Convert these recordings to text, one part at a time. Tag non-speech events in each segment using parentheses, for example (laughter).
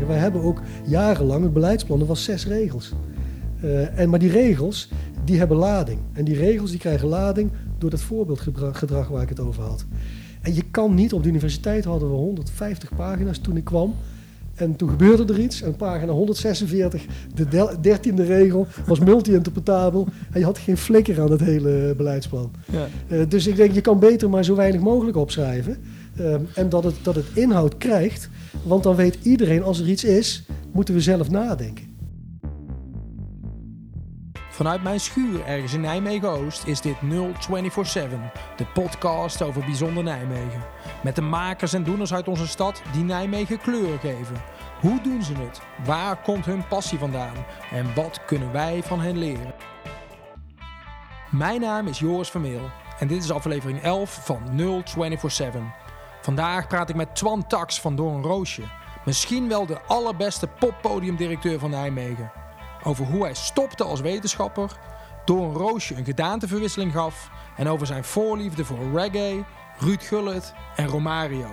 maken. Wij hebben ook jarenlang het beleidsplan, dat was zes regels. Uh, en, maar die regels, die hebben lading. En die regels die krijgen lading door dat voorbeeldgedrag waar ik het over had. En je kan niet, op de universiteit hadden we 150 pagina's toen ik kwam. En toen gebeurde er iets. En pagina 146, de dertiende regel, was multi-interpretabel. En je had geen flikker aan het hele beleidsplan. Ja. Uh, dus ik denk, je kan beter maar zo weinig mogelijk opschrijven. Uh, en dat het, dat het inhoud krijgt. Want dan weet iedereen, als er iets is, moeten we zelf nadenken. Vanuit mijn schuur ergens in Nijmegen-Oost is dit 0247, de podcast over bijzonder Nijmegen. Met de makers en doeners uit onze stad die Nijmegen kleur geven. Hoe doen ze het? Waar komt hun passie vandaan? En wat kunnen wij van hen leren? Mijn naam is Joris Vermeel en dit is aflevering 11 van 0247. Vandaag praat ik met Twan Tax van Doorn Roosje. Misschien wel de allerbeste poppodiumdirecteur van Nijmegen over hoe hij stopte als wetenschapper, door een roosje een gedaanteverwisseling gaf en over zijn voorliefde voor reggae, Ruud Gullit en Romario.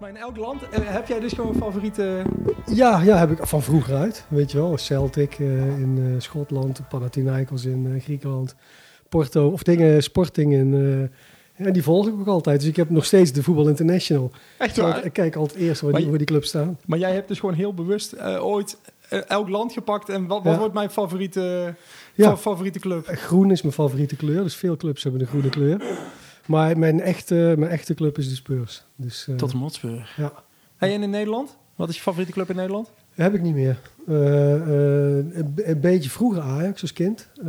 Maar in elk land eh, heb jij dus gewoon favoriete... Ja, ja, heb ik van vroeger uit. Weet je wel, Celtic uh, in uh, Schotland, Panathinaikos in Griekenland, Porto, of dingen, Sporting in en die volg ik ook altijd. Dus ik heb nog steeds de Voetbal International. Echt waar? Ik kijk altijd eerst waar, die, waar die clubs staan. Maar jij hebt dus gewoon heel bewust uh, ooit uh, elk land gepakt. En wat, wat wordt mijn favoriete, ja. favoriete club? Groen is mijn favoriete kleur. Dus veel clubs hebben de groene kleur. Maar mijn echte, mijn echte club is de Spurs. Dus, uh, Tot Motsburg. Ja. En in Nederland? Wat is je favoriete club in Nederland? Heb ik niet meer. Uh, uh, een, beetje vroeger Ajax als kind. Uh,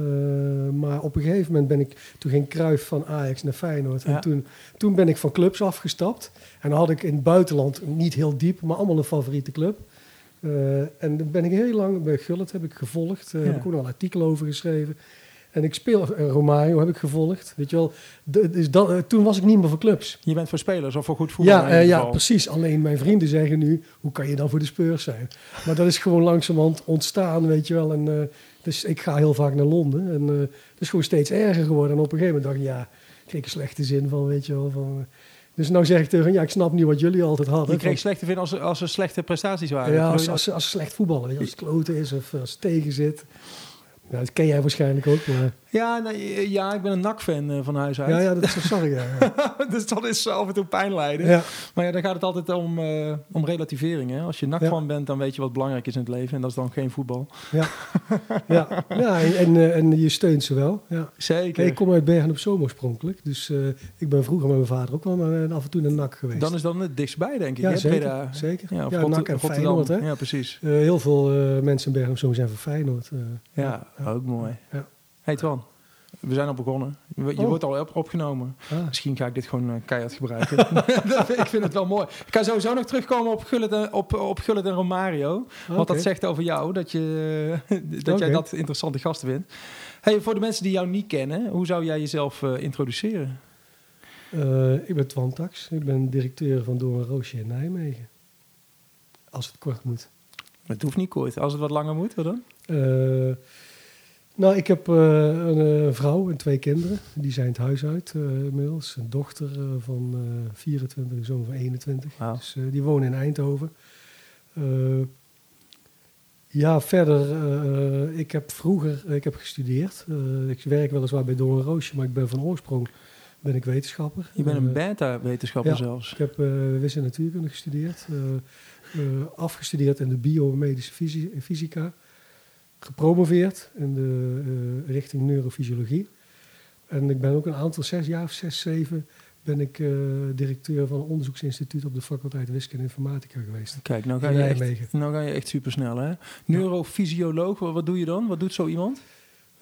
maar op een gegeven moment ben ik... Toen ging Kruif van Ajax naar Feyenoord. En toen, toen ben ik van clubs afgestapt. En dan had ik in het buitenland niet heel diep... maar allemaal een favoriete club. en dan ben ik heel lang... Bij Gullit heb ik gevolgd. Daar heb ik ook nog een artikel over geschreven. En ik speel uh, Romario, heb ik gevolgd. Weet je wel, dus dat, uh, toen was ik niet meer voor clubs. Je bent voor spelers of voor goed voetbal? Ja, uh, ja, precies. Alleen mijn vrienden zeggen nu, hoe kan je dan voor de Spurs zijn? Maar dat is gewoon langzamerhand ontstaan, weet je wel. En, dus ik ga heel vaak naar Londen. En het is gewoon steeds erger geworden. En op een gegeven moment dacht ik, ja, kreeg ik een slechte zin van, weet je wel. Van, dus nou zeg ik tegen ja, ik snap niet wat jullie altijd hadden. Je kreeg slechte vinden als, als er slechte prestaties waren? Ja, als, als, als, slecht voetballen. Als het kloten is of als het tegen zit. Ja, dat ken jij waarschijnlijk ook. Maar... Ja, nee, ja, ik ben een NAC-fan uh, van huis uit. Ja, ja dat is sorry. Ja, (laughs) dus dat is af en toe pijn lijden. Ja. Maar ja, dan gaat het altijd om, uh, om relativering. Hè? Als je NAC-fan bent, dan weet je wat belangrijk is in het leven. En dat is dan geen voetbal. Ja, ja. (laughs) ja en, en, uh, en, je steunt ze wel. Ja. Zeker. ik kom uit Bergen op Zoom oorspronkelijk. Dus ik ben vroeger met mijn vader ook wel af en toe naar NAC geweest. Dan is dan het dichtstbij, denk ik. Ja, zeker. zeker. Ja, ja NAC en Feyenoord. Hè? Ja, precies. heel veel mensen in Bergen op Zoom zijn van Feyenoord. ja, ook mooi. Ja. Hey Twan, we zijn al begonnen. Je oh. wordt al op, opgenomen. Ah. Misschien ga ik dit gewoon uh, keihard gebruiken. (laughs) ik vind het wel mooi. Ik ga sowieso nog terugkomen op Gullit en, op, op Gullit en Romario. Wat dat zegt over jou, dat, je, (laughs) dat jij dat interessante gasten vindt. Hey, voor de mensen die jou niet kennen, hoe zou jij jezelf uh, introduceren? Uh, ik ben Twan Tax. Ik ben directeur van Door Roosje in Nijmegen. Als het kort moet. Het hoeft niet kort. Als het wat langer moet, wat dan? Nou, ik heb uh, een uh, vrouw en twee kinderen. Die zijn het huis uit uh, inmiddels. Een dochter van 24, een zoon van 21. Wow. Dus die wonen in Eindhoven. ja, verder, ik heb vroeger ik heb gestudeerd. ik werk weliswaar bij Doorn Roosje, maar ik ben van oorsprong ben ik wetenschapper. Je bent een beta-wetenschapper ja, zelfs? ik heb wiskunde en natuurkunde gestudeerd. afgestudeerd in de biomedische fysica gepromoveerd in de uh, richting neurofysiologie. En ik ben ook een aantal, zes jaar of zes, zeven, ben ik uh, directeur van een onderzoeksinstituut op de faculteit Wiskunde en Informatica geweest. Kijk, nou ga, je echt, nou ga je echt supersnel hè? Neurofysioloog, wat doe je dan? Wat doet zo iemand?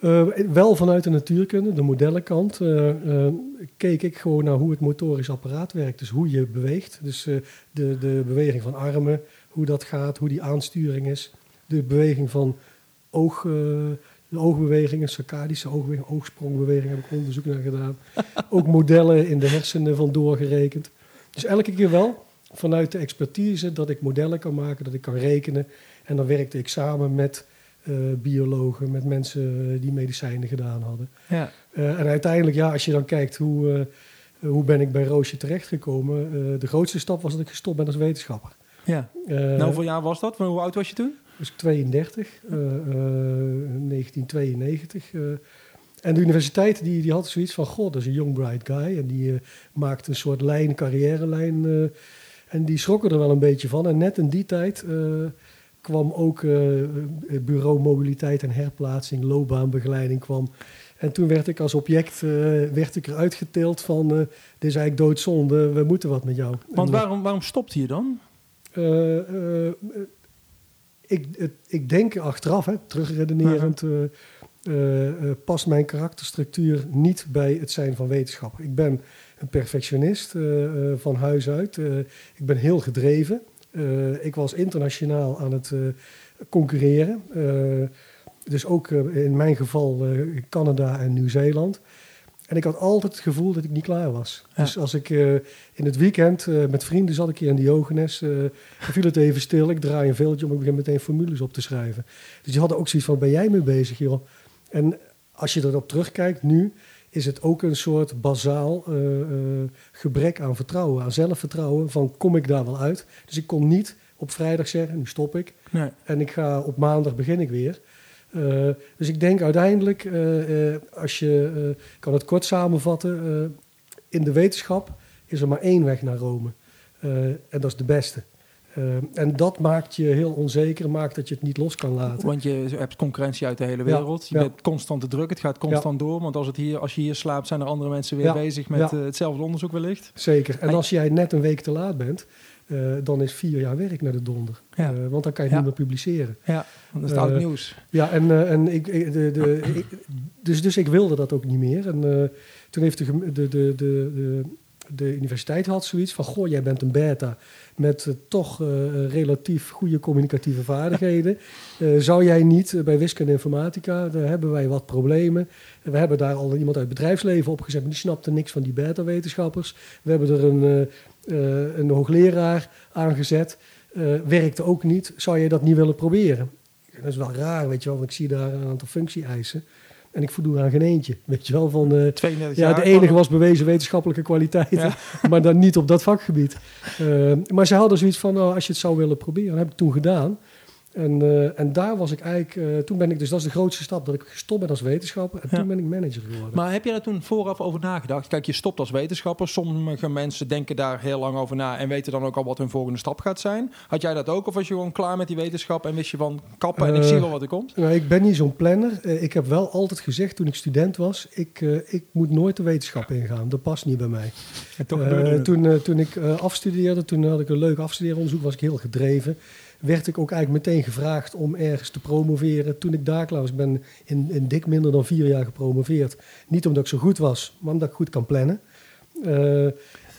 Uh, wel vanuit de natuurkunde, de modellenkant, uh, uh, keek ik gewoon naar hoe het motorisch apparaat werkt. Dus hoe je beweegt, dus de, de beweging van armen, hoe dat gaat, hoe die aansturing is. De beweging van oog, uh, oogbewegingen, saccadische oogbewegingen, oogsprongbewegingen heb ik onderzoek naar gedaan. Ook modellen in de hersenen van doorgerekend. Dus elke keer wel vanuit de expertise dat ik modellen kan maken, dat ik kan rekenen. En dan werkte ik samen met uh, biologen, met mensen die medicijnen gedaan hadden. Ja. Uh, en uiteindelijk, ja, als je dan kijkt hoe, hoe ben ik bij Roosje terechtgekomen. de grootste stap was dat ik gestopt ben als wetenschapper. Ja. nou, hoeveel jaar was dat? Hoe oud was je toen? Dus 32, 1992. En de universiteit die, die had zoiets van, god, dat is een young bright guy. En die uh, maakt een soort lijn, carrière-lijn. Uh, en die schrokken er wel een beetje van. En net in die tijd uh, kwam ook bureau mobiliteit en herplaatsing, loopbaanbegeleiding kwam. En toen werd ik als object werd ik eruit getild van, dit is eigenlijk doodzonde, we moeten wat met jou. Want waarom, waarom stopte je dan? Ik, ik denk achteraf, hè, terugredenerend... -huh uh, past mijn karakterstructuur niet bij het zijn van wetenschapper. Ik ben een perfectionist van huis uit. ik ben heel gedreven. ik was internationaal aan het concurreren. dus ook in mijn geval Canada en Nieuw-Zeeland. En ik had altijd het gevoel dat ik niet klaar was. Dus als ik in het weekend met vrienden zat ik hier in Diogenes, uh, viel het even stil. Ik draai een veldje om, ik begin meteen formules op te schrijven. Dus die hadden ook zoiets van, ben jij mee bezig, joh? En als je erop terugkijkt nu, is het ook een soort bazaal uh, gebrek aan vertrouwen, aan zelfvertrouwen. Van kom ik daar wel uit? Dus ik kon niet op vrijdag zeggen, nu stop ik. Nee. En ik ga op maandag begin ik weer. Uh, dus ik denk uiteindelijk, als je kan het kort samenvatten, in de wetenschap is er maar één weg naar Rome. en dat is de beste. Uh, en dat maakt je heel onzeker, maakt dat je het niet los kan laten. Want je hebt concurrentie uit de hele wereld. je bent constant te druk, het gaat constant door. Want als, het hier, als je hier slaapt, zijn er andere mensen weer bezig met uh, hetzelfde onderzoek wellicht. Zeker. En als jij net een week te laat bent, uh, dan is vier jaar werk naar de donder. want dan kan je niet meer publiceren. Ja, dat is het oud nieuws. Ja, en, en ik, de, de, ik, dus, dus ik wilde dat ook niet meer. En toen heeft de, de, de, de, de universiteit had zoiets van... goh, jij bent een beta met toch relatief goede communicatieve (laughs) vaardigheden. Zou jij niet bij wiskunde en informatica, daar hebben wij wat problemen. We hebben daar al iemand uit het bedrijfsleven opgezet, maar die snapte niks van die beta-wetenschappers. We hebben er een, een hoogleraar aangezet, werkte ook niet. Zou je dat niet willen proberen? Dat is wel raar, weet je wel, want ik zie daar een aantal functie-eisen. En ik voldoe aan geen eentje. (laughs) Weet je wel, van... Uh, ja, de enige was bewezen wetenschappelijke kwaliteiten. (laughs) Maar dan niet op dat vakgebied. Uh, maar ze hadden zoiets van, nou, als je het zou willen proberen. Dat heb ik toen gedaan. En, uh, en daar was ik eigenlijk, uh, toen ben ik dus, dat is de grootste stap, dat ik gestopt ben als wetenschapper. En ja. toen ben ik manager geworden. Maar heb je daar toen vooraf over nagedacht? Kijk, je stopt als wetenschapper. Sommige mensen denken daar heel lang over na en weten dan ook al wat hun volgende stap gaat zijn. Had jij dat ook? Of was je gewoon klaar met die wetenschap en wist je van kappen en uh, ik zie wel wat er komt? Nou, ik ben niet zo'n planner. ik heb wel altijd gezegd toen ik student was, ik, ik moet nooit de wetenschap ingaan. Dat past niet bij mij. toen, toen ik afstudeerde, toen had ik een leuk afstudeeronderzoek, was ik heel gedreven werd ik ook eigenlijk meteen gevraagd om ergens te promoveren. Toen ik daar klaar ben in, in dik minder dan vier jaar gepromoveerd. Niet omdat ik zo goed was, maar omdat ik goed kan plannen. Uh,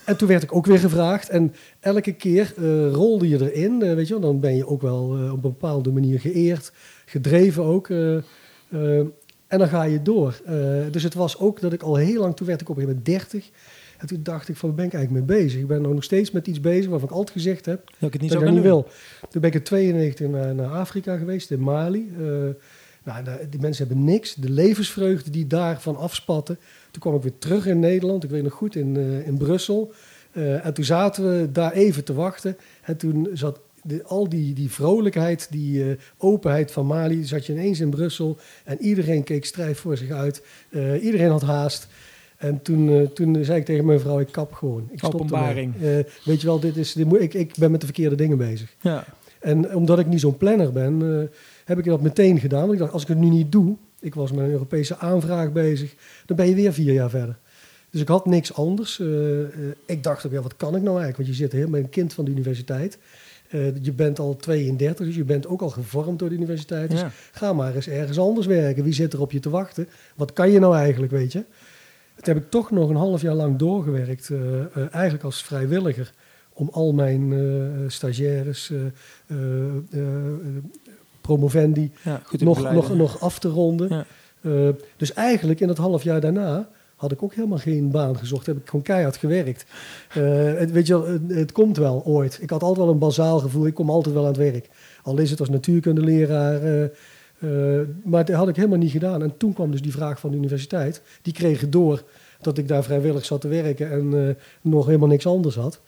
en toen werd ik ook weer gevraagd. En elke keer uh, rolde je erin. Uh, weet je wel, dan ben je ook wel op een bepaalde manier geëerd, gedreven ook. en dan ga je door. dus het was ook dat ik al heel lang, toen werd ik op een gegeven moment 30. En toen dacht ik van, waar ben ik eigenlijk mee bezig? Ik ben nog steeds met iets bezig waarvan ik altijd gezegd heb dat ik het niet, dat ik niet wil. Toen ben ik in 92 naar, naar Afrika geweest, in Mali. Uh, nou, die mensen hebben niks. De levensvreugde die daarvan afspatten. Toen kwam ik weer terug in Nederland. Ik weet nog goed, in, uh, in Brussel. Uh, en toen zaten we daar even te wachten. En toen zat de, al die, die vrolijkheid, die uh, openheid van Mali, zat je ineens in Brussel. En iedereen keek strijd voor zich uit. Uh, iedereen had haast. En toen, uh, toen zei ik tegen mijn vrouw, ik kap gewoon. Ik Openbaring. Uh, weet je wel, dit is, dit moet, ik, ik ben met de verkeerde dingen bezig. Ja. En omdat ik niet zo'n planner ben, uh, heb ik dat meteen gedaan. Want ik dacht, als ik het nu niet doe, ik was met een Europese aanvraag bezig, dan ben je weer vier jaar verder. Dus ik had niks anders. ik dacht ook, ja, wat kan ik nou eigenlijk? Want je zit helemaal een kind van de universiteit. je bent al 32, dus je bent ook al gevormd door de universiteit. Dus ja. ga maar eens ergens anders werken. Wie zit er op je te wachten? Wat kan je nou eigenlijk, weet je? Toen heb ik toch nog een half jaar lang doorgewerkt, uh, uh, eigenlijk als vrijwilliger, om al mijn uh, stagiaires, promovendi, ja, nog, nog, nog af te ronden. Ja. dus eigenlijk in het half jaar daarna had ik ook helemaal geen baan gezocht. Heb ik gewoon keihard gewerkt. het, weet je, het, het, komt wel ooit. Ik had altijd wel een bazaal gevoel. Ik kom altijd wel aan het werk. Al is het als natuurkundeleraar uh, maar dat had ik helemaal niet gedaan. En toen kwam dus die vraag van de universiteit. Die kregen door dat ik daar vrijwillig zat te werken en uh, nog helemaal niks anders had.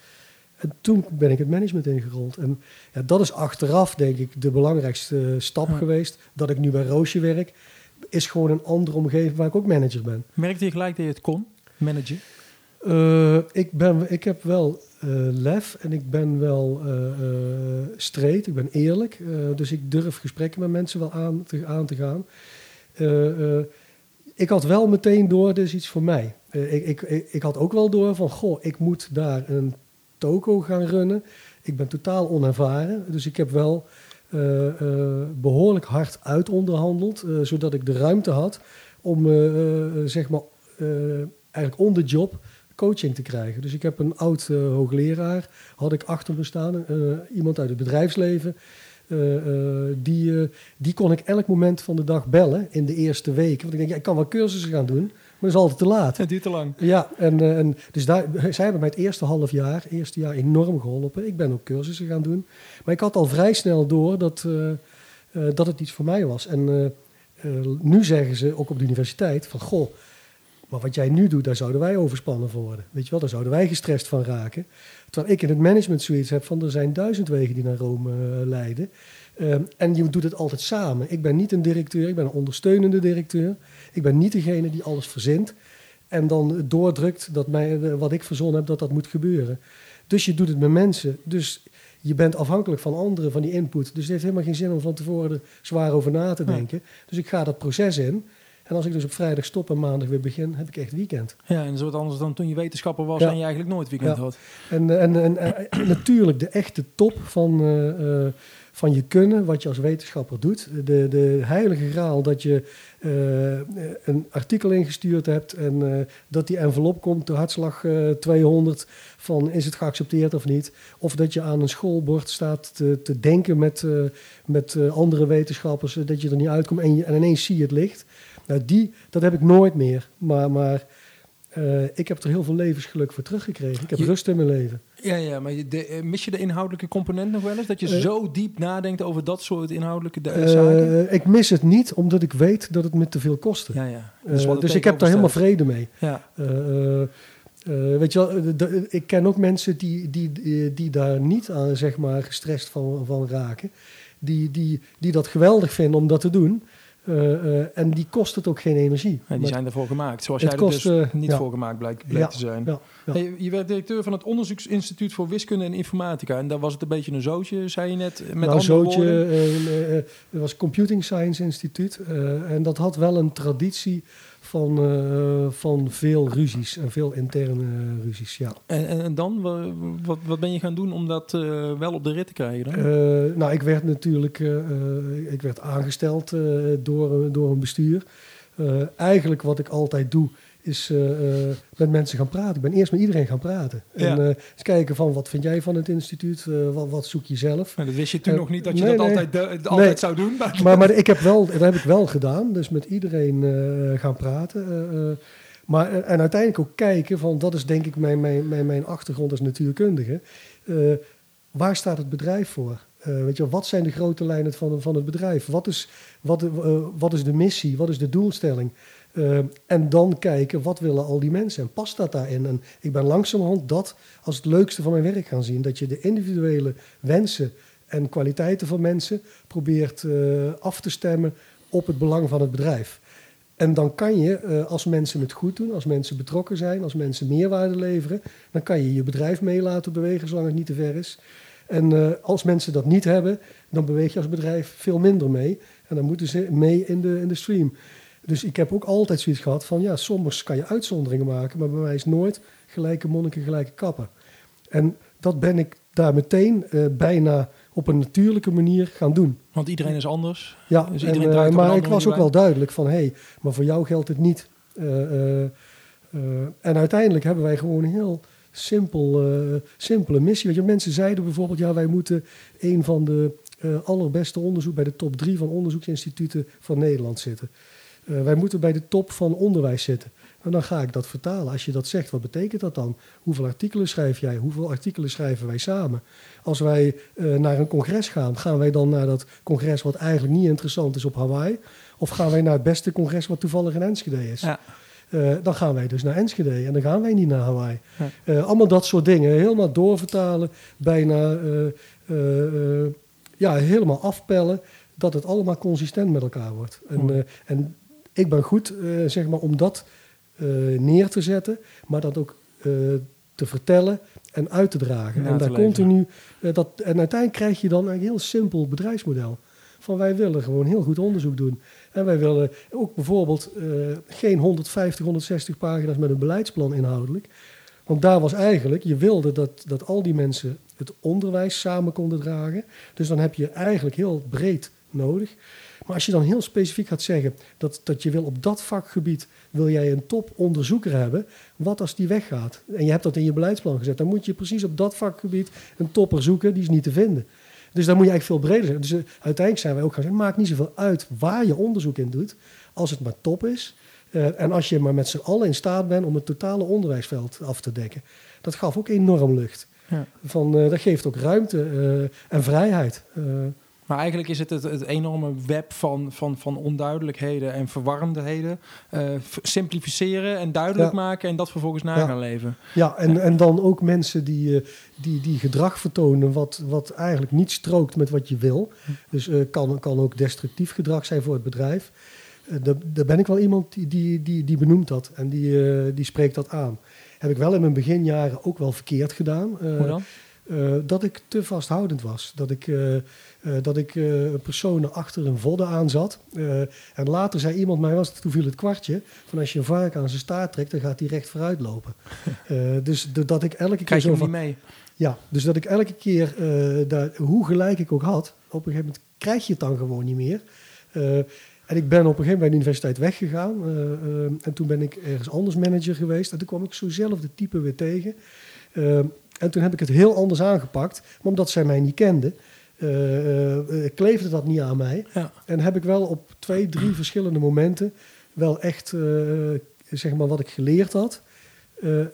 En toen ben ik het management ingerold. En ja, dat is achteraf, denk ik, de belangrijkste stap geweest. Dat ik nu bij Roosje werk, is gewoon een andere omgeving waar ik ook manager ben. Merkte je gelijk dat je het kon, managen? Uh, ik, ben, ik heb wel lef en ik ben wel uh, streed, ik ben eerlijk. dus ik durf gesprekken met mensen wel aan te, aan te gaan. ik had wel meteen door, is iets voor mij. Ik, ik, ik, had ook wel door van, goh, ik moet daar een toko gaan runnen. Ik ben totaal onervaren, dus ik heb wel behoorlijk hard uitonderhandeld, zodat ik de ruimte had om, zeg maar, eigenlijk on the job coaching te krijgen. Dus ik heb een oud uh, hoogleraar, had ik achter me staan, uh, iemand uit het bedrijfsleven. Uh, die, die kon ik elk moment van de dag bellen in de eerste weken. Want ik denk, ja, ik kan wel cursussen gaan doen, maar dat is altijd te laat. (laughs) Het duurt te lang. Ja, en, en dus daar, zij hebben mij het eerste half jaar, eerste jaar enorm geholpen. Ik ben ook cursussen gaan doen. Maar ik had al vrij snel door dat, dat het iets voor mij was. En nu zeggen ze, ook op de universiteit, van goh, maar wat jij nu doet, daar zouden wij overspannen voor worden. Weet je wel, daar zouden wij gestrest van raken. Terwijl ik in het management zoiets heb van er zijn duizend wegen die naar Rome uh, leiden. Um, en je doet het altijd samen. Ik ben niet een directeur, ik ben een ondersteunende directeur. Ik ben niet degene die alles verzint en dan doordrukt dat mij, eh, wat ik verzonnen heb, dat dat moet gebeuren. Dus je doet het met mensen. Dus je bent afhankelijk van anderen, van die input. Dus het heeft helemaal geen zin om van tevoren er zwaar over na te denken. Dus ik ga dat proces in. En als ik dus op vrijdag stop en maandag weer begin, heb ik echt weekend. Ja, en zo wat anders dan toen je wetenschapper was en je eigenlijk nooit weekend had. En, en, en, en, (clears throat) natuurlijk de echte top van, uh, van je kunnen, wat je als wetenschapper doet. De, de heilige graal dat je uh, een artikel ingestuurd hebt en uh, dat die envelop komt, de hartslag 200, van is het geaccepteerd of niet. Of dat je aan een schoolbord staat te, te denken met, met andere wetenschappers, dat je er niet uitkomt en, je, en ineens zie je het licht. Nou, die, dat heb ik nooit meer. Maar, maar uh, ik heb er heel veel levensgeluk voor teruggekregen. Ik heb rust in mijn leven. Ja, ja maar de, eh, mis je de inhoudelijke component nog wel eens? Dat je uh, zo diep nadenkt over dat soort inhoudelijke uh, zaken? Ik mis het niet, omdat ik weet dat het me te veel kostte. Ja, ja. dus ik heb daar helemaal vrede mee. Ja. weet je wel, de, ik ken ook mensen die, die, die, die, daar niet aan zeg maar, gestrest van, van raken. Die, die, die dat geweldig vinden om dat te doen. Uh, uh, en die kost het ook geen energie. Ja, die zijn ervoor gemaakt, zoals jij er dus uh, niet ja. voor gemaakt blijkt, te zijn. Ja, hey, je werd directeur van het Onderzoeksinstituut voor Wiskunde en Informatica. En daar was het een beetje een zootje, zei je net, met nou, andere zootje, het was Computing Science Instituut. en dat had wel een traditie van, uh, van veel ruzies en veel interne ruzies, ja. En, en, en dan, wat, wat ben je gaan doen om dat uh, wel op de rit te krijgen? Dan? Uh, nou, ik werd natuurlijk ik werd aangesteld door, door een bestuur. eigenlijk wat ik altijd doe, is uh, met mensen gaan praten. Ik ben eerst met iedereen gaan praten. Ja. En uh, eens kijken van wat vind jij van het instituut? Wat, wat, zoek je zelf? Maar dat wist je toen nog niet dat je nee, dat nee. altijd, de, altijd nee. zou doen. Maar, maar, maar, ik heb wel, dat heb ik wel gedaan. Dus met iedereen gaan praten. maar, en uiteindelijk ook kijken van, dat is denk ik mijn, mijn, mijn, mijn achtergrond als natuurkundige. waar staat het bedrijf voor? weet je, wat zijn de grote lijnen van, van het bedrijf? Wat is, wat, wat is de missie? Wat is de doelstelling? Uh, en dan kijken, wat willen al die mensen en past dat daarin? En ik ben langzamerhand dat als het leukste van mijn werk gaan zien. Dat je de individuele wensen en kwaliteiten van mensen probeert uh, af te stemmen op het belang van het bedrijf. En dan kan je, uh, als mensen het goed doen, als mensen betrokken zijn, als mensen meerwaarde leveren, dan kan je je bedrijf mee laten bewegen zolang het niet te ver is. En als mensen dat niet hebben, dan beweeg je als bedrijf veel minder mee. En dan moeten ze mee in de, in de stream. Dus ik heb ook altijd zoiets gehad van, ja, soms kan je uitzonderingen maken, maar bij mij is nooit gelijke monniken, gelijke kappen. En dat ben ik daar meteen uh, bijna op een natuurlijke manier gaan doen. Want iedereen is anders. Ja, dus iedereen uh, maar ik was ook wel duidelijk van, hé, hey, maar voor jou geldt het niet. Uh, en uiteindelijk hebben wij gewoon een heel simpel, simpele missie. Weet je, mensen zeiden bijvoorbeeld, ja, wij moeten een van de allerbeste onderzoek bij de top drie van onderzoeksinstituten van Nederland zitten. Uh, wij moeten bij de top van onderwijs zitten. En dan ga ik dat vertalen. Als je dat zegt, wat betekent dat dan? Hoeveel artikelen schrijf jij? Hoeveel artikelen schrijven wij samen? Als wij uh, naar een congres gaan, gaan wij dan naar dat congres wat eigenlijk niet interessant is op Hawaii? Of gaan wij naar het beste congres wat toevallig in Enschede is? Ja. dan gaan wij dus naar Enschede en dan gaan wij niet naar Hawaii. allemaal dat soort dingen. Helemaal doorvertalen, bijna ja, helemaal afpellen, dat het allemaal consistent met elkaar wordt. En, en ik ben goed zeg maar, om dat neer te zetten, maar dat ook te vertellen en uit te dragen. en daar continu. Dat, en uiteindelijk krijg je dan een heel simpel bedrijfsmodel. Van wij willen gewoon heel goed onderzoek doen. En wij willen ook bijvoorbeeld geen 150, 160 pagina's met een beleidsplan inhoudelijk. Want daar was eigenlijk, je wilde dat, dat al die mensen het onderwijs samen konden dragen. Dus dan heb je eigenlijk heel breed nodig. Maar als je dan heel specifiek gaat zeggen dat, dat je wil op dat vakgebied wil jij een toponderzoeker hebben, wat als die weggaat? En je hebt dat in je beleidsplan gezet, dan moet je precies op dat vakgebied een topper zoeken, die is niet te vinden. Dus dan moet je eigenlijk veel breder zijn. Dus uh, uiteindelijk zijn wij ook gaan zeggen, maakt niet zoveel uit waar je onderzoek in doet, als het maar top is. Uh, en als je maar met z'n allen in staat bent om het totale onderwijsveld af te dekken. Dat gaf ook enorm lucht. Ja. Van, uh, dat geeft ook ruimte en vrijheid. Maar eigenlijk is het het, het enorme web van, van, van onduidelijkheden en verwarmdheden. Uh, simplificeren en duidelijk maken en dat vervolgens na gaan leven. Ja, en, en dan ook mensen die, uh, die, die gedrag vertonen wat, wat eigenlijk niet strookt met wat je wil. Dus uh, kan, kan ook destructief gedrag zijn voor het bedrijf. daar, daar ben ik wel iemand die, die, die, die benoemt dat en die, die spreekt dat aan. Heb ik wel in mijn beginjaren ook wel verkeerd gedaan. Hoe dan? Dat ik te vasthoudend was. Dat ik uh, dat ik uh, personen achter een vodden aan zat. Uh, en later zei iemand mij, was, toen viel het kwartje, van als je een vark aan zijn staart trekt, dan gaat hij recht vooruit lopen. (laughs) dus dat ik elke keer Krijg zo van, mee? Ja, dus dat ik elke keer, daar, hoe gelijk ik ook had, op een gegeven moment krijg je het dan gewoon niet meer. en ik ben op een gegeven moment bij de universiteit weggegaan. en toen ben ik ergens anders manager geweest. En toen kwam ik zo'nzelfde type weer tegen. En toen heb ik het heel anders aangepakt. Maar omdat zij mij niet kenden, uh, kleefde dat niet aan mij. Ja. En heb ik wel op twee, drie verschillende momenten wel echt, zeg maar, wat ik geleerd had,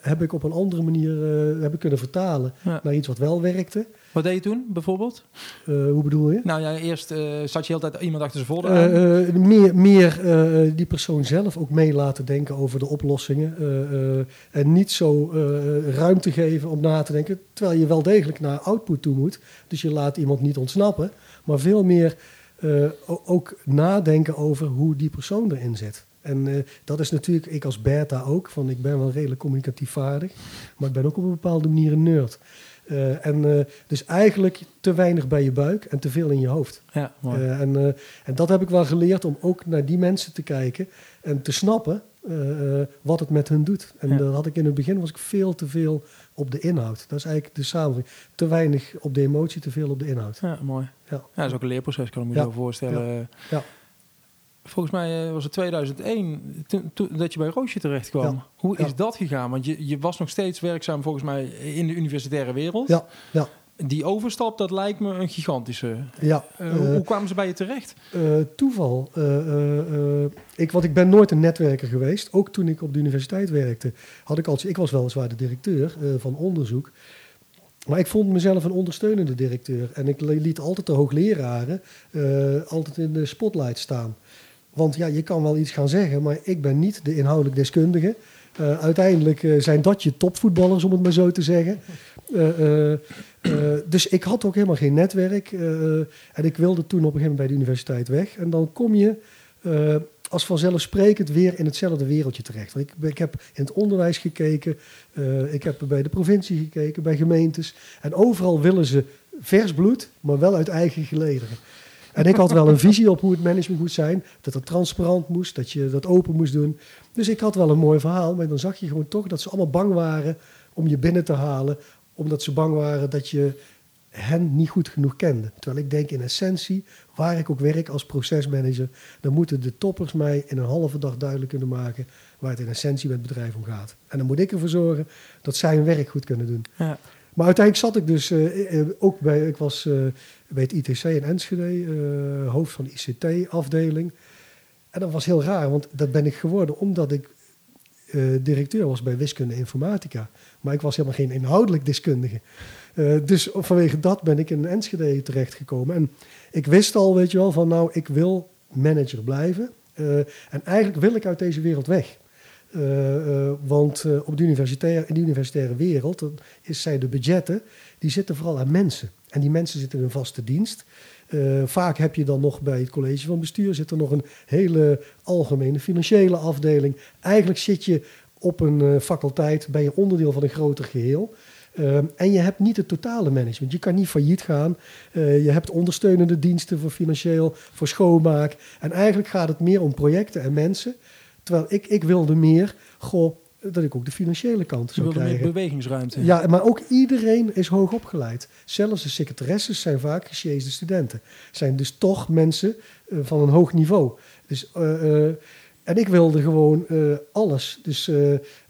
heb ik op een andere manier heb ik kunnen vertalen naar iets wat wel werkte. Wat deed je toen bijvoorbeeld? hoe bedoel je? Nou ja, eerst zat je heel tijd iemand achter zijn folder meer meer die persoon zelf ook mee laten denken over de oplossingen. en niet zo ruimte geven om na te denken, terwijl je wel degelijk naar output toe moet. Dus je laat iemand niet ontsnappen, maar veel meer ook nadenken over hoe die persoon erin zit. En dat is natuurlijk, ik als beta ook, van ik ben wel redelijk communicatief vaardig, maar ik ben ook op een bepaalde manier een nerd. Uh, en uh, dus eigenlijk te weinig bij je buik en te veel in je hoofd. Ja, uh, en, en dat heb ik wel geleerd om ook naar die mensen te kijken en te snappen wat het met hun doet. En ja. dat had ik in het begin was ik veel te veel op de inhoud. Dat is eigenlijk de samenvatting. Te weinig op de emotie, te veel op de inhoud. Ja, mooi. Ja, ja dat is ook een leerproces, kan ik me ja. zo voorstellen. ja volgens mij was het 2001 dat je bij Roosje terecht kwam. Hoe is dat gegaan? Want je, je was nog steeds werkzaam volgens mij in de universitaire wereld. Ja, ja. Die overstap, dat lijkt me een gigantische. Ja. Uh, uh, hoe kwamen ze bij je terecht? Uh, toeval. ik, want ik ben nooit een netwerker geweest. Ook toen ik op de universiteit werkte, had ik als ik was weliswaar de directeur van onderzoek. Maar ik vond mezelf een ondersteunende directeur. En ik liet altijd de hoogleraren altijd in de spotlight staan. Want ja, je kan wel iets gaan zeggen, maar ik ben niet de inhoudelijk deskundige. Uh, uiteindelijk uh, zijn dat je topvoetballers, om het maar zo te zeggen. Uh, dus ik had ook helemaal geen netwerk. en ik wilde toen op een gegeven moment bij de universiteit weg. En dan kom je als vanzelfsprekend weer in hetzelfde wereldje terecht. Ik, ik heb in het onderwijs gekeken, ik heb bij de provincie gekeken, bij gemeentes. En overal willen ze vers bloed, maar wel uit eigen gelederen. En ik had wel een visie op hoe het management moest zijn. Dat het transparant moest, dat je dat open moest doen. Dus ik had wel een mooi verhaal. Maar dan zag je gewoon toch dat ze allemaal bang waren om je binnen te halen. Omdat ze bang waren dat je hen niet goed genoeg kende. Terwijl ik denk in essentie, waar ik ook werk als procesmanager, dan moeten de toppers mij in een halve dag duidelijk kunnen maken waar het in essentie met het bedrijf om gaat. En dan moet ik ervoor zorgen dat zij hun werk goed kunnen doen. Ja. Maar uiteindelijk zat ik dus uh, ook bij, ik was uh, bij het ITC in Enschede, hoofd van de ICT-afdeling. En dat was heel raar, want dat ben ik geworden omdat ik directeur was bij wiskunde informatica. Maar ik was helemaal geen inhoudelijk deskundige. dus vanwege dat ben ik in Enschede terechtgekomen. En ik wist al, weet je wel, van nou, ik wil manager blijven. en eigenlijk wil ik uit deze wereld weg. Want op de universitaire, in de universitaire wereld is zij de budgetten, die zitten vooral aan mensen. En die mensen zitten in een vaste dienst. vaak heb je dan nog bij het college van bestuur zit er nog een hele algemene financiële afdeling. Eigenlijk zit je op een faculteit, ben je onderdeel van een groter geheel. En je hebt niet het totale management. Je kan niet failliet gaan. Je hebt ondersteunende diensten voor financieel, voor schoonmaak. En eigenlijk gaat het meer om projecten en mensen. Terwijl ik, ik wilde meer, goh, dat ik ook de financiële kant zou krijgen. meer bewegingsruimte. Ja, maar ook iedereen is hoog opgeleid. Zelfs de secretaresses zijn vaak gesjeesde studenten. Zijn dus toch mensen uh, van een hoog niveau. Dus... Uh, en ik wilde gewoon alles. Dus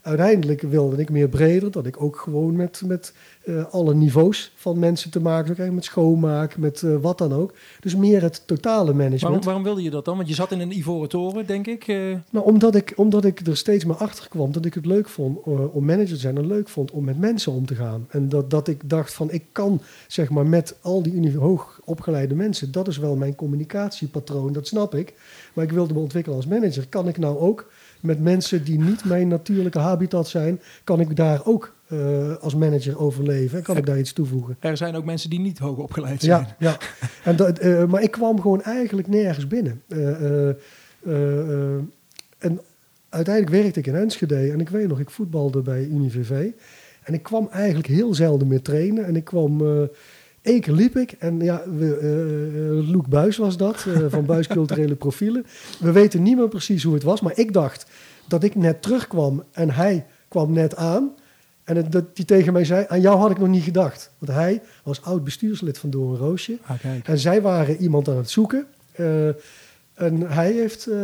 uiteindelijk wilde ik meer breder, dat ik ook gewoon met, met uh, alle niveaus van mensen te maken zou krijgen, met schoonmaak, met wat dan ook. Dus meer het totale management. Waarom, waarom, wilde je dat dan? Want je zat in een ivoren toren, denk ik. Nou, omdat ik, omdat ik er steeds meer achter kwam dat ik het leuk vond om manager te zijn en leuk vond om met mensen om te gaan. En dat, dat ik dacht van ik kan zeg maar met al die hoog opgeleide mensen, dat is wel mijn communicatiepatroon, dat snap ik. Maar ik wilde me ontwikkelen als manager. Kan ik nou ook met mensen die niet mijn natuurlijke habitat zijn, kan ik daar ook uh, als manager overleven? Kan ik daar iets toevoegen? Er zijn ook mensen die niet hoog opgeleid zijn. Ja, ja. (laughs) En dat, uh, maar ik kwam gewoon eigenlijk nergens binnen. Uh, en uiteindelijk werkte ik in Enschede en ik weet nog, ik voetbalde bij UniVV. En ik kwam eigenlijk heel zelden meer trainen. En ik kwam Eén keer liep ik en ja, we, Loek Buis was dat, van (laughs) Buis Culturele Profielen. We weten niet meer precies hoe het was, maar ik dacht dat ik net terugkwam en hij kwam net aan. En dat hij tegen mij zei, aan jou had ik nog niet gedacht. Want hij was oud bestuurslid van Doorn Roosje. Ah, en zij waren iemand aan het zoeken. Uh, en hij heeft uh,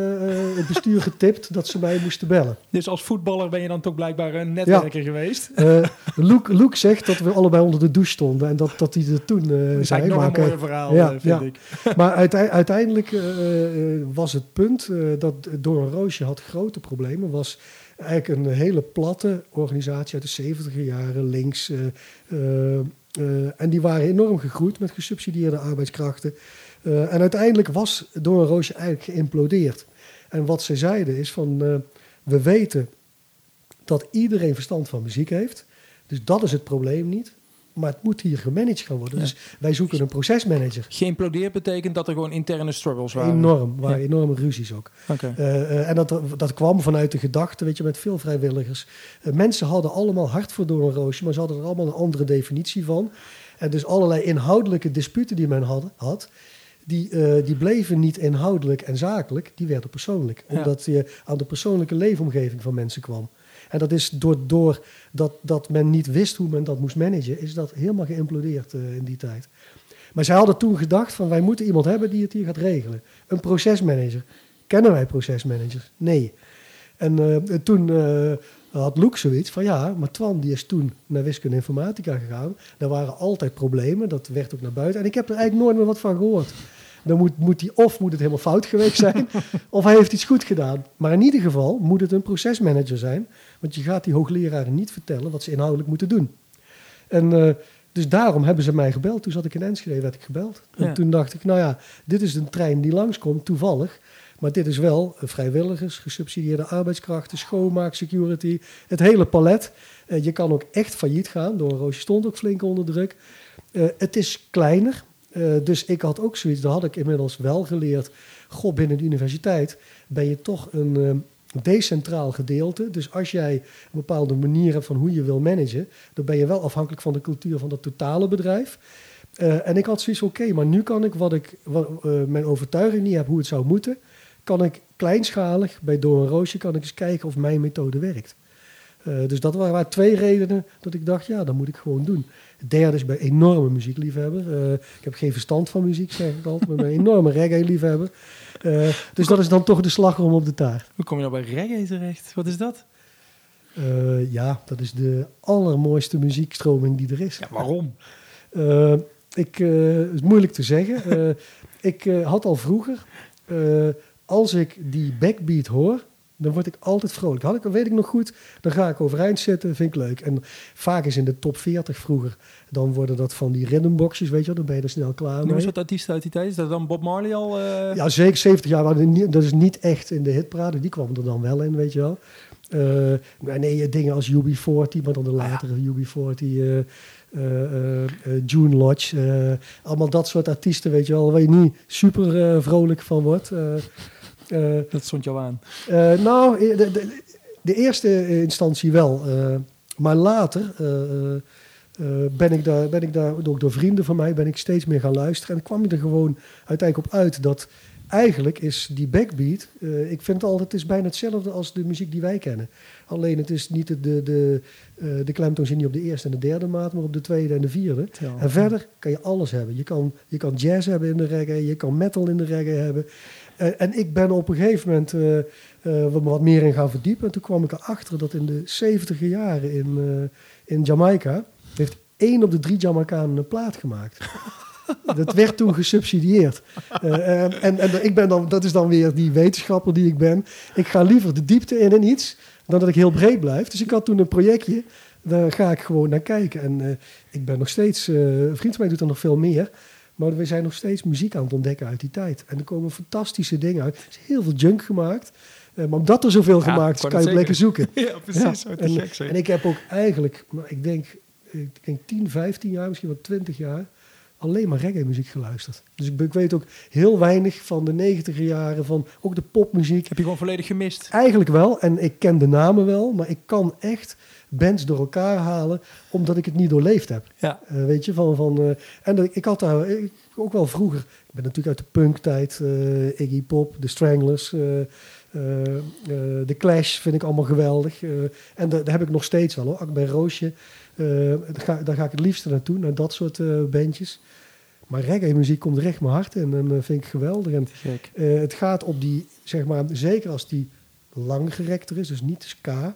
het bestuur (laughs) getipt dat ze mij moesten bellen. Dus als voetballer ben je dan toch blijkbaar een netwerker geweest? Uh, Luke, Luke zegt dat we allebei onder de douche stonden en dat, dat hij er toen uh, dat zei. nog een mooi verhaal, ja, vind ja. ik. (laughs) Maar uiteindelijk was het punt dat Door een Roosje had grote problemen. Was eigenlijk een hele platte organisatie uit de 70 jaren, links. en die waren enorm gegroeid met gesubsidieerde arbeidskrachten. En uiteindelijk was Doornroosje eigenlijk geïmplodeerd. En wat ze zeiden is van, we weten dat iedereen verstand van muziek heeft. Dus dat is het probleem niet. Maar het moet hier gemanaged gaan worden. Dus wij zoeken een procesmanager. Geïmplodeerd betekent dat er gewoon interne struggles waren? Enorm, waren enorme ruzies ook. Okay. Uh, en dat, dat kwam vanuit de gedachte, weet je, met veel vrijwilligers. mensen hadden allemaal hart voor Doornroosje, maar ze hadden er allemaal een andere definitie van. En dus allerlei inhoudelijke disputen die men had, had die, uh, die bleven niet inhoudelijk en zakelijk, die werden persoonlijk. Omdat je aan de persoonlijke leefomgeving van mensen kwam. En dat is door, door dat, dat men niet wist hoe men dat moest managen, is dat helemaal geïmplodeerd uh, in die tijd. Maar zij hadden toen gedacht van wij moeten iemand hebben die het hier gaat regelen. Een procesmanager. Kennen wij procesmanagers? Nee. En uh, toen had Loek zoiets van ja, maar Twan die is toen naar wiskunde informatica gegaan. Daar waren altijd problemen, dat werd ook naar buiten. En ik heb er eigenlijk nooit meer wat van gehoord. Dan moet, moet hij of moet het helemaal fout geweest zijn, (laughs) of hij heeft iets goed gedaan. Maar in ieder geval moet het een procesmanager zijn, want je gaat die hoogleraren niet vertellen wat ze inhoudelijk moeten doen. En uh, dus daarom hebben ze mij gebeld. Toen zat ik in Enschede, werd ik gebeld. En toen dacht ik, nou ja, dit is een trein die langskomt, toevallig. Maar dit is wel vrijwilligers, gesubsidieerde arbeidskrachten, schoonmaak, security, het hele palet. Uh, je kan ook echt failliet gaan. Door roosje stond ook flink onder druk. Uh, het is kleiner. Uh, dus ik had ook zoiets, dat had ik inmiddels wel geleerd. God, binnen de universiteit ben je toch een decentraal gedeelte. Dus als jij een bepaalde manier hebt van hoe je wil managen, dan ben je wel afhankelijk van de cultuur van het totale bedrijf. en ik had zoiets, oké, maar nu kan ik wat ik, wat, mijn overtuiging niet heb hoe het zou moeten, kan ik kleinschalig bij Door een Roosje kan ik eens kijken of mijn methode werkt. Uh, dus dat waren, twee redenen dat ik dacht, ja, dat moet ik gewoon doen. Derde is bij enorme muziekliefhebber. Uh, ik heb geen verstand van muziek, zeg ik altijd, maar ben een enorme reggae-liefhebber. Uh, dus dat is dan toch de slagroom op de taart. Hoe kom je nou bij reggae terecht? Wat is dat? ja, dat is de allermooiste muziekstroming die er is. Ja, waarom? ik, het is moeilijk te zeggen. ik had al vroeger als ik die backbeat hoor, dan word ik altijd vrolijk. Had ik, weet ik nog goed, dan ga ik overeind zitten, vind ik leuk. En vaak is in de top 40 vroeger, dan worden dat van die rhythmboxjes, weet je wel, dan ben je er snel klaar mee. Noem eens wat artiesten uit die tijd, is dat dan Bob Marley al? Uh... Ja, zeker 70 jaar, dat is niet echt in de hitparade, die kwam er dan wel in, weet je wel. nee, dingen als UB40, maar dan de latere UB40... June Lodge. allemaal dat soort artiesten, weet je wel, waar je niet super vrolijk van wordt. Dat stond jou aan? nou, de, de, de, eerste instantie wel. maar later ben ik daar, ben ik daar ook door vrienden van mij, ben ik steeds meer gaan luisteren. En kwam je er gewoon uiteindelijk op uit dat eigenlijk is die backbeat, uh, ik vind het altijd, het is bijna hetzelfde als de muziek die wij kennen. Alleen het is niet de, de, de, uh, de klemtoon zit niet op de eerste en de derde maat, maar op de tweede en de vierde. En verder kan je alles hebben. Je kan, je kan jazz hebben in de reggae, je kan metal in de reggae hebben. En ik ben op een gegeven moment uh, wat meer in gaan verdiepen. En toen kwam ik erachter dat in de 70 jaren in, in Jamaica heeft één op de drie Jamaicanen een plaat gemaakt. (laughs) dat werd toen gesubsidieerd. Uh, en, en, ik ben dan, dat is dan weer die wetenschapper die ik ben. Ik ga liever de diepte in en iets dan dat ik heel breed blijf. Dus ik had toen een projectje, daar ga ik gewoon naar kijken. En uh, ik ben nog steeds, uh, een vriend van mij doet er nog veel meer. Maar we zijn nog steeds muziek aan het ontdekken uit die tijd. En er komen fantastische dingen uit. Er is heel veel junk gemaakt. maar omdat er zoveel gemaakt is, kan je het lekker zoeken. (laughs) Ja, precies. Ja. En, en, ik heb ook eigenlijk, nou, ik denk ik denk 10, 15 jaar, misschien wel 20 jaar, alleen maar reggae muziek geluisterd. Dus ik, ik, weet ook heel weinig van de 90 jaren, van ook de popmuziek. Heb je gewoon volledig gemist? Eigenlijk wel. En ik ken de namen wel, maar ik kan echt bands door elkaar halen, omdat ik het niet doorleefd heb. Ja. Uh, weet je, van... van uh, en dat, ik had daar ik, ook wel vroeger... Ik ben natuurlijk uit de punktijd, uh, Iggy Pop, The Stranglers... de Clash vind ik allemaal geweldig. en daar heb ik nog steeds wel hoor. Akbar Roosje daar, ga, ga, ik het liefste naartoe, naar dat soort bandjes. Maar reggae-muziek komt recht mijn hart in en dat vind ik geweldig. En, het gaat op die, zeg maar, zeker als die langgerekter is, dus niet ska.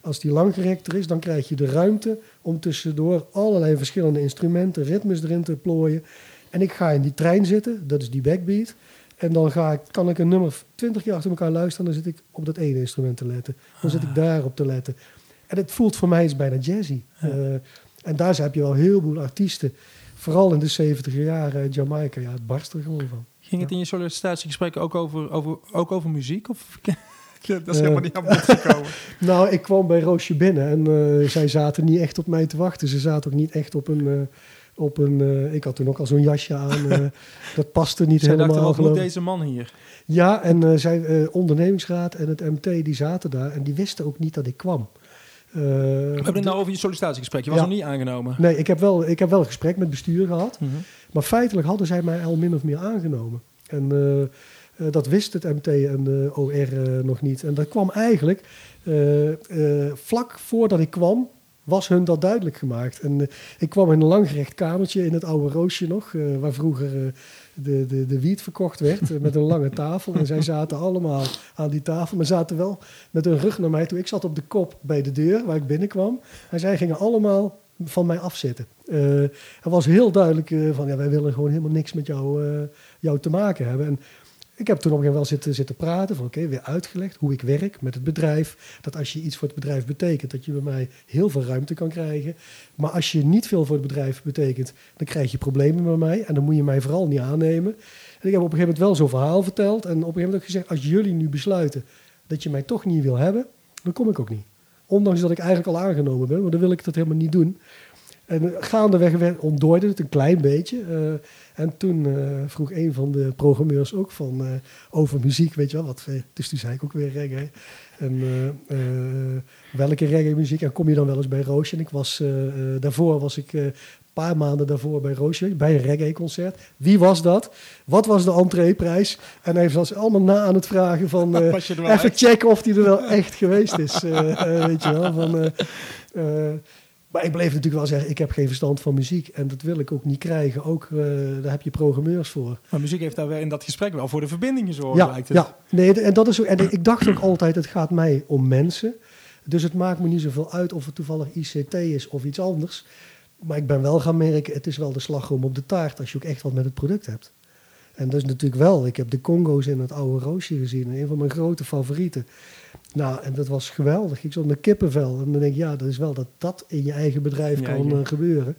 Als die langgerekter is, dan krijg je de ruimte om tussendoor allerlei verschillende instrumenten, ritmes erin te plooien. En ik ga in die trein zitten, dat is die backbeat. En dan ga ik, kan ik een nummer 20 jaar achter elkaar luisteren. Dan zit ik op dat ene instrument te letten. Dan zit ik ah. daarop te letten. En het voelt voor mij is bijna jazzy. Uh, en daar heb je wel heel veel artiesten. Vooral in de 70 jaren Jamaica. Ja, het barst er gewoon van. Ging het in je sollicitatiegesprekken ook over, over, ook over muziek? Of dat is helemaal niet aan bod gekomen. (laughs) nou, ik kwam bij Roosje binnen en uh, zij zaten niet echt op mij te wachten. Ze zaten ook niet echt op een... Uh, op een uh, ik had toen ook al zo'n jasje aan. (laughs) dat paste niet zij helemaal. Dachten, wat moet deze man hier? Ja, en zij, ondernemingsraad en het MT, die zaten daar. En die wisten ook niet dat ik kwam. Uh, We hebben het nou over je sollicitatiegesprek. Je was nog niet aangenomen. Nee, ik heb wel, ik heb wel een gesprek met bestuur gehad. Mhm. Maar feitelijk hadden zij mij al min of meer aangenomen. En uh, uh, dat wist het MT en de OR nog niet. En dat kwam eigenlijk vlak voordat ik kwam, was hun dat duidelijk gemaakt. En ik kwam in een langgerecht kamertje in het oude Roosje nog, waar vroeger de, de, de wiet verkocht werd eh, met een lange tafel. En zij zaten allemaal aan die tafel, maar zaten wel met hun rug naar mij toe. Ik zat op de kop bij de deur waar ik binnenkwam. En zij gingen allemaal van mij afzitten. Er was heel duidelijk van, ja, wij willen gewoon helemaal niks met jou, jou te maken hebben. En ik heb toen op een gegeven moment zitten, zitten praten van oké, weer uitgelegd hoe ik werk met het bedrijf. Dat als je iets voor het bedrijf betekent, dat je bij mij heel veel ruimte kan krijgen. Maar als je niet veel voor het bedrijf betekent, dan krijg je problemen met mij. En dan moet je mij vooral niet aannemen. En ik heb op een gegeven moment wel zo'n verhaal verteld. En op een gegeven moment ik gezegd, als jullie nu besluiten dat je mij toch niet wil hebben, dan kom ik ook niet. Ondanks dat ik eigenlijk al aangenomen ben, maar dan wil ik dat helemaal niet doen. En gaandeweg ontdooide het een klein beetje. Uh, en toen uh, vroeg een van de programmeurs ook van, uh, over muziek, weet je wel. Wat, dus toen zei ik ook weer reggae. En welke reggae muziek? En kom je dan wel eens bij Roosje? En ik was, daarvoor was ik een paar maanden daarvoor bij Roosje, bij een reggae concert. Wie was dat? Wat was de entreeprijs? En hij was allemaal na aan het vragen van, (laughs) even checken of hij er wel echt geweest is. weet je wel, van... Maar ik bleef natuurlijk wel zeggen, ik heb geen verstand van muziek. En dat wil ik ook niet krijgen. Ook, uh, daar heb je programmeurs voor. Maar muziek heeft daar in dat gesprek wel voor de verbinding gezorgd, ja, lijkt het. Ja, nee, en, dat is ook, en ik dacht ook altijd, het gaat mij om mensen. Dus het maakt me niet zoveel uit of het toevallig ICT is of iets anders. Maar ik ben wel gaan merken, het is wel de slagroom op de taart... als je ook echt wat met het product hebt. En dat is natuurlijk wel, ik heb de Congo's in het oude roosje gezien. Een van mijn grote favorieten. Nou, en dat was geweldig. Ik zat met kippenvel. En dan denk ik, ja, dat is wel dat dat in je eigen bedrijf kan uh, gebeuren.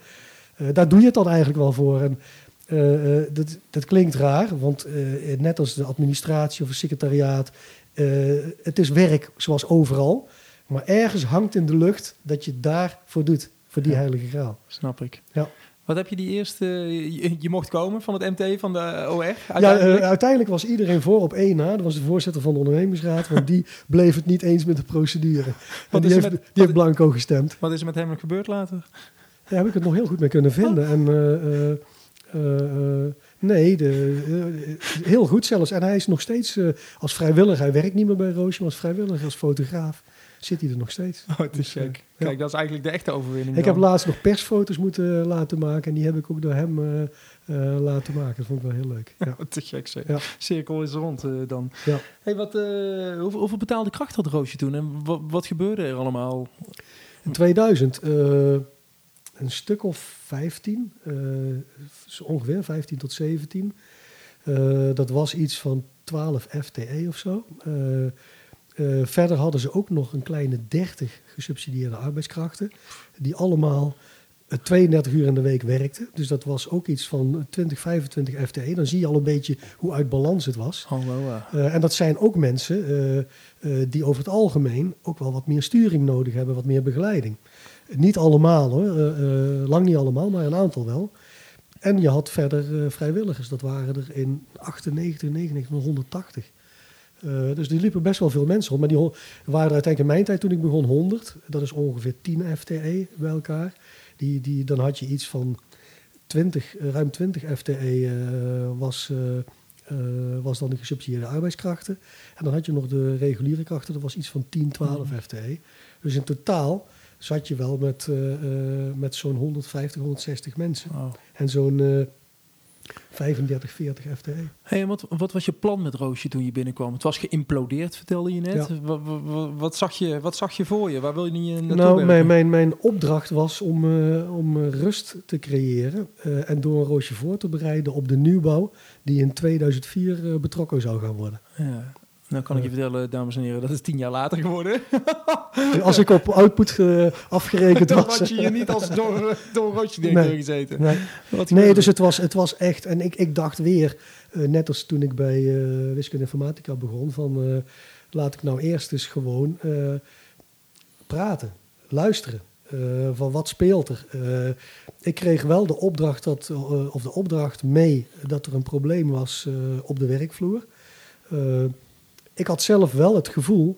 Uh, daar doe je het dan eigenlijk wel voor. En uh, dat, dat klinkt raar, want net als de administratie of een secretariaat het is werk zoals overal. Maar ergens hangt in de lucht dat je daarvoor doet. Voor die heilige graal. Snap ik. Ja. Wat heb je die eerste... Je, mocht komen van het MT, van de OR? Uiteindelijk? Ja, uiteindelijk was iedereen voor op één na. Dat was de voorzitter van de ondernemingsraad. Want die (laughs) bleef het niet eens met de procedure. Want die, heeft, met, die heeft blanco gestemd. Wat is er met hem gebeurd later? Daar heb ik het nog heel goed mee kunnen vinden. En... Uh, Nee, de, heel goed zelfs. En hij is nog steeds als vrijwilliger. Hij werkt niet meer bij Roosje, maar als vrijwilliger, als fotograaf zit hij er nog steeds. Oh, het is check. Kijk, dat is eigenlijk de echte overwinning. Ik heb laatst nog persfoto's moeten laten maken en die heb ik ook door hem laten maken. Dat vond ik wel heel leuk. Ja. (laughs) te gek zeg. Ja. Cirkel is rond dan. Ja. Hey, wat, hoeveel, hoeveel, betaalde kracht had Roosje toen en wat, wat gebeurde er allemaal? In 2000 een stuk of 15, uh, ongeveer 15 tot 17. Uh, dat was iets van 12 FTE of zo. Uh, verder hadden ze ook nog een kleine 30 gesubsidieerde arbeidskrachten, die allemaal 32 uur in de week werkten. Dus dat was ook iets van 20, 25 FTE. Dan zie je al een beetje hoe uit balans het was. Oh, en dat zijn ook mensen die over het algemeen ook wel wat meer sturing nodig hebben, wat meer begeleiding. Niet allemaal hoor, lang niet allemaal, maar een aantal wel. En je had verder vrijwilligers, dat waren er in 98, 99, 180. Dus die liepen best wel veel mensen rond. Maar die waren er uiteindelijk in mijn tijd toen ik begon 100. Dat is ongeveer 10 FTE bij elkaar. Die, die, dan had je iets van 20, ruim 20 FTE was, was dan de gesubsidieerde arbeidskrachten. En dan had je nog de reguliere krachten, dat was iets van 10, 12 mm. FTE. Dus in totaal zat je wel met, uh, uh, met zo'n 150, 160 mensen. Wow. En zo'n uh, 35, 40 FTE. Hey, en wat, wat was je plan met Roosje toen je binnenkwam? Het was geïmplodeerd, vertelde je net. Ja. Wat, wat, wat, zag je, wat zag je voor je? Waar wil je niet naartoe Nou, mijn, mijn, mijn opdracht was om, uh, om rust te creëren... Uh, en door een Roosje voor te bereiden op de nieuwbouw... die in 2004 betrokken zou gaan worden. Ja. Nou kan ik je vertellen, dames en heren, dat is tien jaar later geworden. (laughs) als ik op output uh, afgerekend (laughs) was. Dan had je hier niet als door, door roodje nee, gezeten. Nee, nee dus het was, het was echt... En ik, ik dacht weer, uh, net als toen ik bij uh, wiskunde informatica begon... van laat ik nou eerst eens gewoon praten, luisteren. van wat speelt er? ik kreeg wel de opdracht, dat, of de opdracht mee dat er een probleem was op de werkvloer ik had zelf wel het gevoel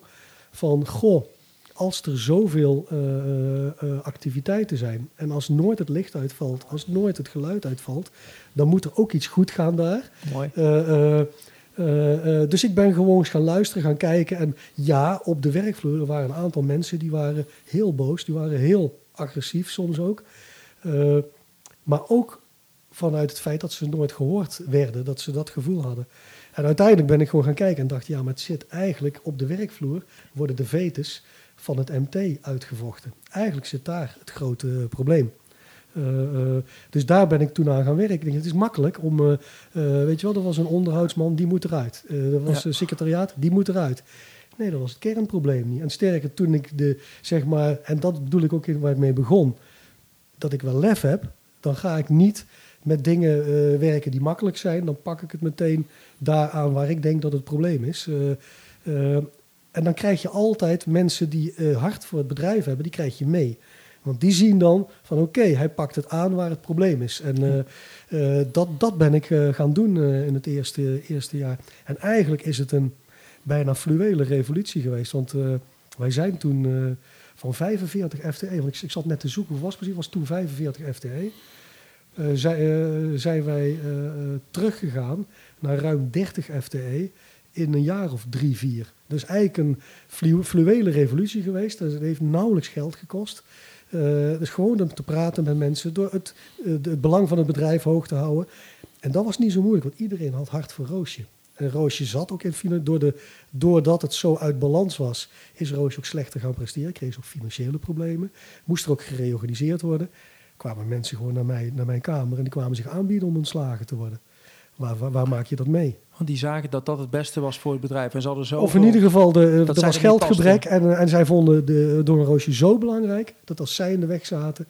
van, goh, als er zoveel uh, activiteiten zijn en als nooit het licht uitvalt, als nooit het geluid uitvalt, dan moet er ook iets goed gaan daar. Mooi. dus ik ben gewoon eens gaan luisteren, gaan kijken. En ja, op de werkvloer er waren een aantal mensen die waren heel boos, die waren heel agressief soms ook. maar ook vanuit het feit dat ze nooit gehoord werden, dat ze dat gevoel hadden. En uiteindelijk ben ik gewoon gaan kijken en dacht, ja, maar het zit eigenlijk op de werkvloer, worden de vetes van het MT uitgevochten. Eigenlijk zit daar het grote probleem. Uh, uh, dus daar ben ik toen aan gaan werken. Ik denk, het is makkelijk om, uh, weet je wel, er was een onderhoudsman, die moet eruit. er was een secretariaat, die moet eruit. Nee, dat was het kernprobleem niet. En sterker, toen ik de, zeg maar, en dat bedoel ik ook in waar ik mee begon, dat ik wel lef heb, dan ga ik niet met dingen uh, werken die makkelijk zijn, dan pak ik het meteen daar aan waar ik denk dat het probleem is. Uh, uh, en dan krijg je altijd mensen die hard voor het bedrijf hebben, die krijg je mee. Want die zien dan van oké, hij pakt het aan waar het probleem is. En dat, dat ben ik gaan doen in het eerste, eerste jaar. En eigenlijk is het een bijna fluwele revolutie geweest. Want wij zijn toen van 45 FTE, want ik, ik zat net te zoeken, hoe was precies, was toen 45 FTE. Uh, zijn wij uh, teruggegaan naar ruim 30 FTE in een jaar of drie, vier. Dus eigenlijk een flu fluwele revolutie geweest. Het heeft nauwelijks geld gekost. dus gewoon om te praten met mensen, door het, belang van het bedrijf hoog te houden. En dat was niet zo moeilijk, want iedereen had hart voor Roosje. En Roosje zat ook in door de, doordat het zo uit balans was, is Roosje ook slechter gaan presteren. Kreeg ze ook financiële problemen. Moest er ook gereorganiseerd worden kwamen mensen gewoon naar, mij, naar mijn kamer en die kwamen zich aanbieden om ontslagen te worden. Waar, waar, maak je dat mee? Want die zagen dat dat het beste was voor het bedrijf. En ze hadden zo of in ieder geval, de, er was geldgebrek. En, en zij vonden de Doornroosje zo belangrijk... dat als zij in de weg zaten...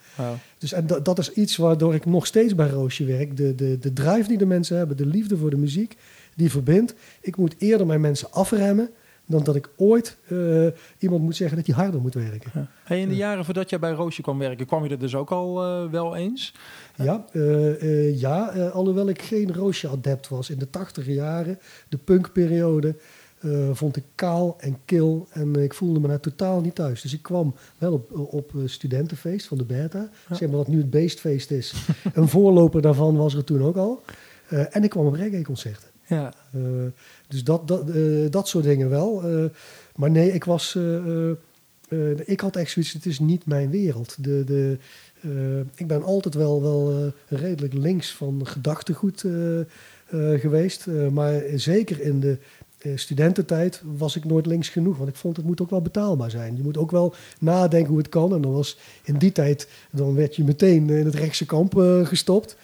Dus en dat, dat is iets waardoor ik nog steeds bij Roosje werk. De, de, de drive die de mensen hebben, de liefde voor de muziek... die verbindt. Ik moet eerder mijn mensen afremmen dan dat ik ooit uh, iemand moet zeggen dat hij harder moet werken. Ja. Hey, in de jaren voordat jij bij Roosje kwam werken, kwam je er dus ook al uh, wel eens? Ja, uh, ja alhoewel ik geen Roosje-adept was. In de tachtige jaren, de punkperiode, vond ik kaal en kil en ik voelde me daar totaal niet thuis. Dus ik kwam wel op, op studentenfeest van de Beta, zeg maar dat nu het beestfeest is. een (laughs) voorloper daarvan was er toen ook al. en ik kwam op reggae-concerten. Ja. Dus dat, dat, uh, dat soort dingen wel. Uh, maar nee, ik was. Uh, ik had echt zoiets, het is niet mijn wereld. De, de, ik ben altijd wel, wel redelijk links van gedachtegoed geweest. maar zeker in de studententijd was ik nooit links genoeg. Want ik vond het moet ook wel betaalbaar zijn. Je moet ook wel nadenken hoe het kan. En dan was in die tijd, dan werd je meteen in het rechtse kamp gestopt.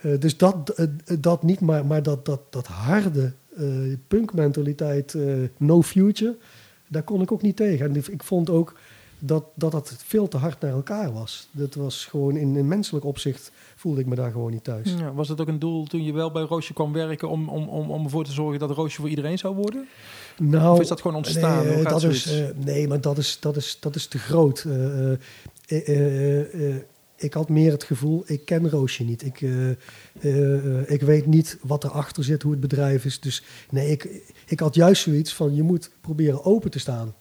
Eh, dus dat, uh, dat niet, maar, maar dat, dat, dat harde uh, punkmentaliteit, no future, daar kon ik ook niet tegen. En ik vond ook dat, dat dat veel te hard naar elkaar was. Dat was gewoon in, in menselijk opzicht voelde ik me daar gewoon niet thuis. Ja, was dat ook een doel toen je wel bij Roosje kwam werken om, om, om, om ervoor te zorgen dat Roosje voor iedereen zou worden? Nou, of is dat gewoon ontstaan? Nee, dat is, nee maar dat is, dat is, dat is te groot ik had meer het gevoel, ik ken Roosje niet. Ik, uh, uh, ik weet niet wat erachter zit, hoe het bedrijf is. Dus nee, ik, ik had juist zoiets van, je moet proberen open te staan.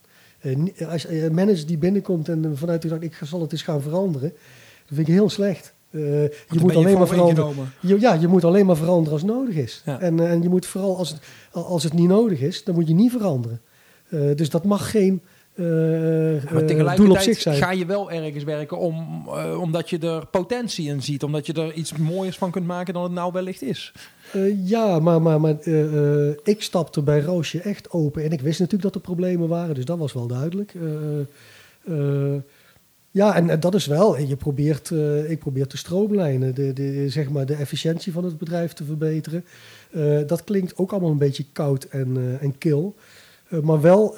als een manager die binnenkomt en vanuit die dacht, ik zal het eens gaan veranderen. Dat vind ik heel slecht. je moet alleen maar veranderen. Je, ja, je moet alleen maar veranderen als het nodig is. En, en je moet vooral als het, als het niet nodig is, dan moet je niet veranderen. dus dat mag geen uh, maar tegelijkertijd ga je wel ergens werken om, uh, omdat je er potentie in ziet. Omdat je er iets mooiers van kunt maken dan het nou wellicht is. Ja, maar, maar, maar ik stapte bij Roosje echt open. En ik wist natuurlijk dat er problemen waren. Dus dat was wel duidelijk. ja, en, en, dat is wel. Je probeert, ik probeer te stroomlijnen. De, de, zeg maar de efficiëntie van het bedrijf te verbeteren. dat klinkt ook allemaal een beetje koud en, en kil. maar wel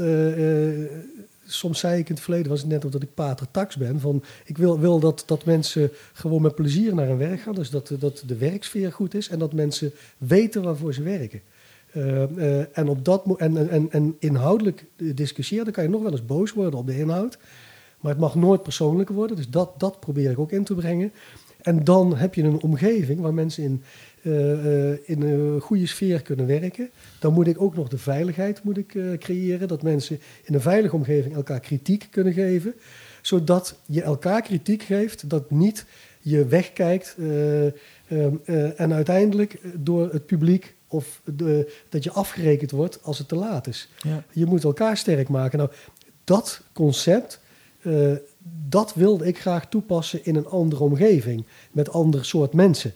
soms zei ik in het verleden, was het net omdat ik pater tax ben, van ik wil, wil dat, dat mensen gewoon met plezier naar hun werk gaan. Dus dat, dat de werksfeer goed is en dat mensen weten waarvoor ze werken. Uh, uh, en, op dat en, en, en inhoudelijk discussiëren, dan kan je nog wel eens boos worden op de inhoud. Maar het mag nooit persoonlijker worden. Dus dat, dat probeer ik ook in te brengen. En dan heb je een omgeving waar mensen in, in een goede sfeer kunnen werken. Dan moet ik ook nog de veiligheid moet ik, uh, creëren. Dat mensen in een veilige omgeving elkaar kritiek kunnen geven. Zodat je elkaar kritiek geeft. Dat niet je wegkijkt. Um, en uiteindelijk door het publiek of de, dat je afgerekend wordt als het te laat is. Ja. Je moet elkaar sterk maken. Nou, dat concept, dat wilde ik graag toepassen in een andere omgeving. Met ander soort mensen.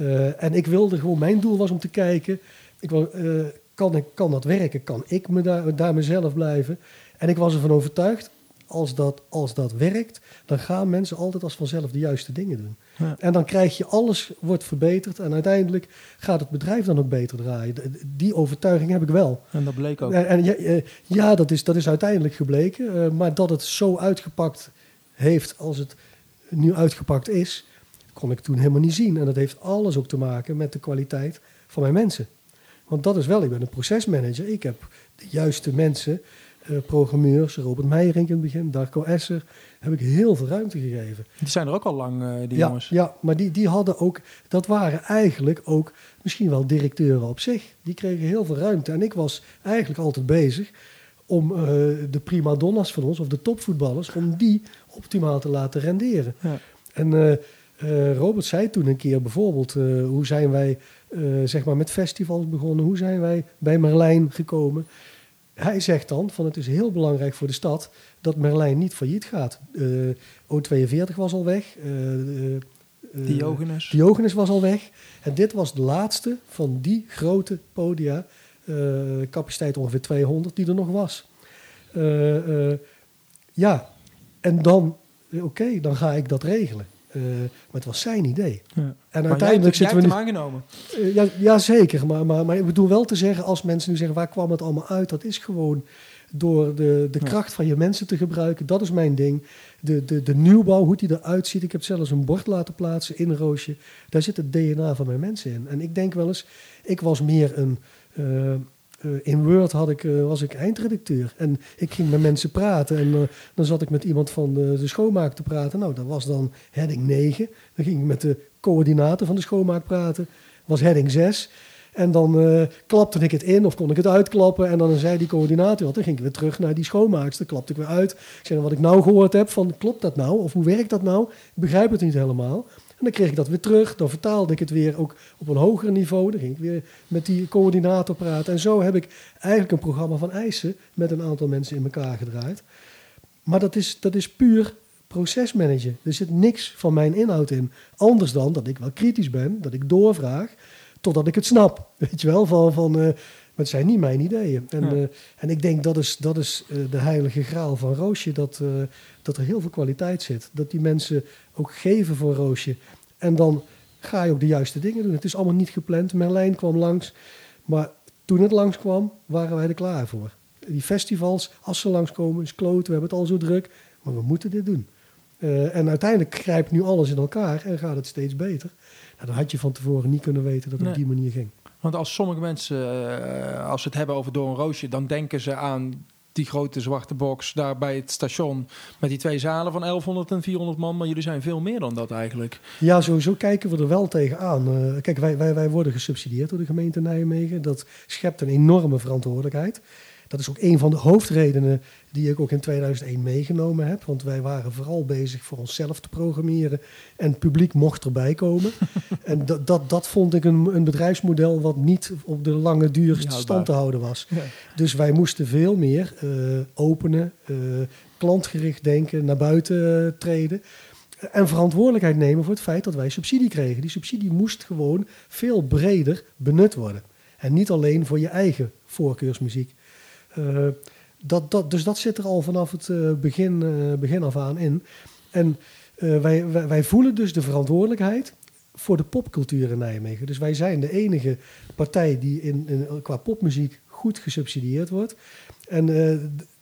Uh, en ik wilde gewoon, mijn doel was om te kijken, ik wil, uh, kan, ik, kan dat werken? Kan ik me daar, daar mezelf blijven? En ik was ervan overtuigd, als dat, als dat werkt, dan gaan mensen altijd als vanzelf de juiste dingen doen. Ja. En dan krijg je alles wordt verbeterd en uiteindelijk gaat het bedrijf dan ook beter draaien. Die overtuiging heb ik wel. En dat bleek ook. En, en ja, ja, dat, is, dat is uiteindelijk gebleken. Maar dat het zo uitgepakt heeft als het nu uitgepakt is, kon ik toen helemaal niet zien. En dat heeft alles ook te maken met de kwaliteit van mijn mensen. Want dat is wel, ik ben een procesmanager. Ik heb de juiste mensen, uh, programmeurs, Robert Meijering in het begin, Darko Esser, heb ik heel veel ruimte gegeven. Die zijn er ook al lang, uh, die ja, jongens. Ja, maar die, die hadden ook, dat waren eigenlijk ook misschien wel directeuren op zich. Die kregen heel veel ruimte. En ik was eigenlijk altijd bezig om uh, de prima donna's van ons, of de topvoetballers, om die optimaal te laten renderen. Ja. En uh, Robert zei toen een keer bijvoorbeeld, uh, hoe zijn wij uh, zeg maar met festivals begonnen, hoe zijn wij bij Merlijn gekomen. Hij zegt dan van het is heel belangrijk voor de stad dat Merlijn niet failliet gaat. O42 was al weg. Diogenes. Diogenes was al weg. En dit was de laatste van die grote podia, capaciteit ongeveer 200, die er nog was. ja, en dan, oké, dan ga ik dat regelen. Uh, maar het was zijn idee. Ja. En maar uiteindelijk zitten we. Hem aangenomen. Uh, ja, ja, zeker. Maar, maar, maar ik bedoel wel te zeggen, als mensen nu zeggen waar kwam het allemaal uit, dat is gewoon door de, de kracht van je mensen te gebruiken. Dat is mijn ding. De, de, de nieuwbouw, hoe die eruit ziet. Ik heb zelfs een bord laten plaatsen in een roosje. Daar zit het DNA van mijn mensen in. En ik denk wel eens, ik was meer een. Uh, in Word had ik, was ik eindredacteur. En ik ging met mensen praten. En dan zat ik met iemand van de, de schoonmaak te praten. Nou, dat was dan heading 9. Dan ging ik met de coördinator van de schoonmaak praten. was heading 6. En dan klapte ik het in of kon ik het uitklappen. En dan zei die coördinator wat. Dan ging ik weer terug naar die schoonmaakster. Klapte ik weer uit. Ik zei, wat ik nou gehoord heb, van klopt dat nou? Of hoe werkt dat nou? Ik begrijp het niet helemaal. Dan kreeg ik dat weer terug. Dan vertaalde ik het weer ook op een hoger niveau. Dan ging ik weer met die coördinator praten. En zo heb ik eigenlijk een programma van eisen met een aantal mensen in elkaar gedraaid. Maar dat is, dat is puur procesmanagen. Er zit niks van mijn inhoud in. Anders dan dat ik wel kritisch ben, dat ik doorvraag totdat ik het snap. Weet je wel, van, van maar het zijn niet mijn ideeën. En, uh, en ik denk dat is, dat is uh, de heilige graal van Roosje, dat, dat er heel veel kwaliteit zit. Dat die mensen ook geven voor Roosje. En dan ga je ook de juiste dingen doen. Het is allemaal niet gepland. Merlijn kwam langs, maar toen het langskwam, waren wij er klaar voor. Die festivals, als ze langskomen, is kloten, we hebben het al zo druk, maar we moeten dit doen. en uiteindelijk grijpt nu alles in elkaar en gaat het steeds beter. Nou, dan had je van tevoren niet kunnen weten dat het op die manier ging. Want als sommige mensen, uh, als ze het hebben over Door een Roosje, dan denken ze aan die grote zwarte box daar bij het station met die twee zalen van 1100 en 400 man. Maar jullie zijn veel meer dan dat eigenlijk. Ja, sowieso kijken we er wel tegenaan. Uh, kijk, wij, wij, wij worden gesubsidieerd door de gemeente Nijmegen. Dat schept een enorme verantwoordelijkheid. Dat is ook een van de hoofdredenen die ik ook in 2001 meegenomen heb. Want wij waren vooral bezig voor onszelf te programmeren. En het publiek mocht erbij komen. (laughs) en dat, dat, dat vond ik een, een bedrijfsmodel wat niet op de lange duur stand te houden was. Dus wij moesten veel meer uh, openen, uh, klantgericht denken, naar buiten uh, treden. En verantwoordelijkheid nemen voor het feit dat wij subsidie kregen. Die subsidie moest gewoon veel breder benut worden. En niet alleen voor je eigen voorkeursmuziek. Uh, dat, dat, dus dat zit er al vanaf het uh, begin, uh, begin af aan in. En wij, wij, wij, voelen dus de verantwoordelijkheid voor de popcultuur in Nijmegen. Dus wij zijn de enige partij die in, in qua popmuziek goed gesubsidieerd wordt. En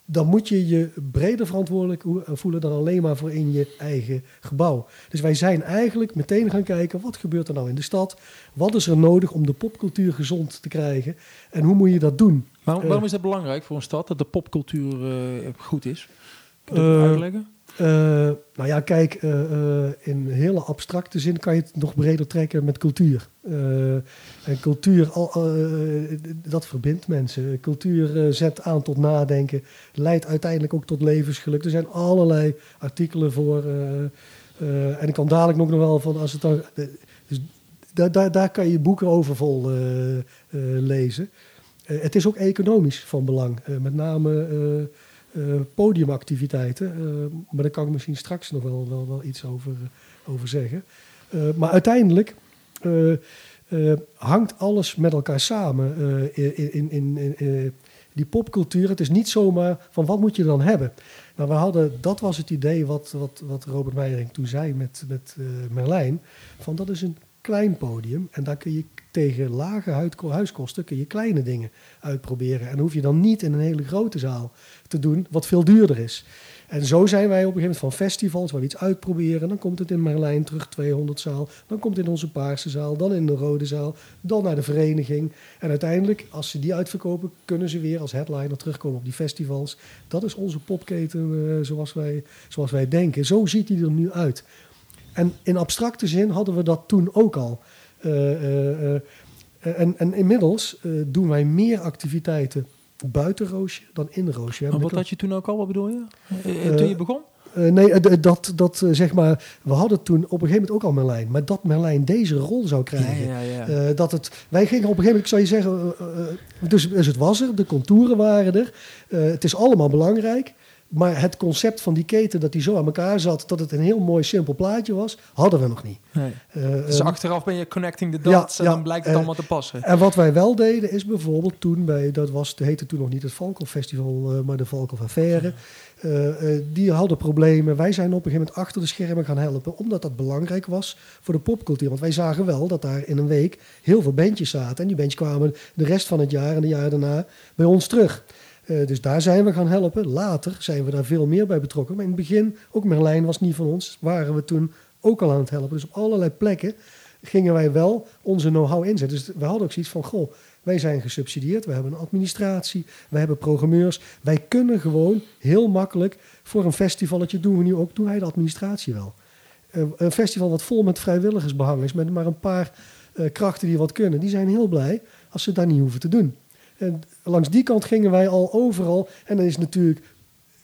dan moet je je breder verantwoordelijk voelen dan alleen maar voor in je eigen gebouw. Dus wij zijn eigenlijk meteen gaan kijken, wat gebeurt er nou in de stad? Wat is er nodig om de popcultuur gezond te krijgen? En hoe moet je dat doen? Waarom, waarom is dat belangrijk voor een stad, dat de popcultuur uh, goed is? Kun je dat uh, uitleggen? Uh, nou ja, kijk, in hele abstracte zin kan je het nog breder trekken met cultuur. en cultuur, dat verbindt mensen. Cultuur zet aan tot nadenken, leidt uiteindelijk ook tot levensgeluk. Er zijn allerlei artikelen voor. en ik kan dadelijk nog wel van, als het dan. Dus daar, daar, daar kan je boeken over vol lezen. Uh, het is ook economisch van belang. Uh, met name uh, podiumactiviteiten. maar daar kan ik misschien straks nog wel, wel, wel iets over, over zeggen. maar uiteindelijk hangt alles met elkaar samen in, in, in, in die popcultuur. Het is niet zomaar van wat moet je dan hebben. Nou, we hadden, dat was het idee wat, wat, wat Robert Meijering toen zei met, met Merlijn. Van dat is een klein podium en daar kun je tegen lage huiskosten kun je kleine dingen uitproberen. En hoef je dan niet in een hele grote zaal te doen, wat veel duurder is. En zo zijn wij op een gegeven moment van festivals waar we iets uitproberen. Dan komt het in Merlijn terug, 200 zaal. Dan komt het in onze paarse zaal, dan in de rode zaal. Dan naar de vereniging. En uiteindelijk, als ze die uitverkopen, kunnen ze weer als headliner terugkomen op die festivals. Dat is onze popketen uh, zoals, wij, zoals wij denken. Zo ziet die er nu uit. En in abstracte zin hadden we dat toen ook al. Uh, en, en, inmiddels doen wij meer activiteiten buiten Roosje dan in Roosje. Maar wat had je toen ook al, wat bedoel je? toen je begon? Uh, nee, dat, dat uh, zeg maar, we hadden toen op een gegeven moment ook al Merlijn, maar dat Merlijn deze rol zou krijgen. Ja, ja, ja. Dat het, wij gingen op een gegeven moment, zou je zeggen, dus, dus het was er, de contouren waren er, het is allemaal belangrijk. Maar het concept van die keten, dat die zo aan elkaar zat, dat het een heel mooi simpel plaatje was, hadden we nog niet. Nee. Uh, dus achteraf ben je connecting the dots en dan blijkt het uh, allemaal te passen. En wat wij wel deden is bijvoorbeeld toen bij, dat was, het heette toen nog niet het Valkel Festival, uh, maar de Valkel Affaire. die hadden problemen. Wij zijn op een gegeven moment achter de schermen gaan helpen, omdat dat belangrijk was voor de popcultuur. Want wij zagen wel dat daar in een week heel veel bandjes zaten. En die bandjes kwamen de rest van het jaar en de jaar daarna bij ons terug. Uh, dus daar zijn we gaan helpen. Later zijn we daar veel meer bij betrokken. Maar in het begin, ook Merlijn was niet van ons, waren we toen ook al aan het helpen. Dus op allerlei plekken gingen wij wel onze know-how inzetten. Dus we hadden ook zoiets van, goh, Wij zijn gesubsidieerd, we hebben een administratie, wij hebben programmeurs. Wij kunnen gewoon heel makkelijk voor een festivalletje doen we nu ook, doen wij de administratie wel. Uh, een festival wat vol met vrijwilligers behangen is, met maar een paar uh, krachten die wat kunnen, die zijn heel blij als ze dat niet hoeven te doen. En langs die kant gingen wij al overal. En dan is natuurlijk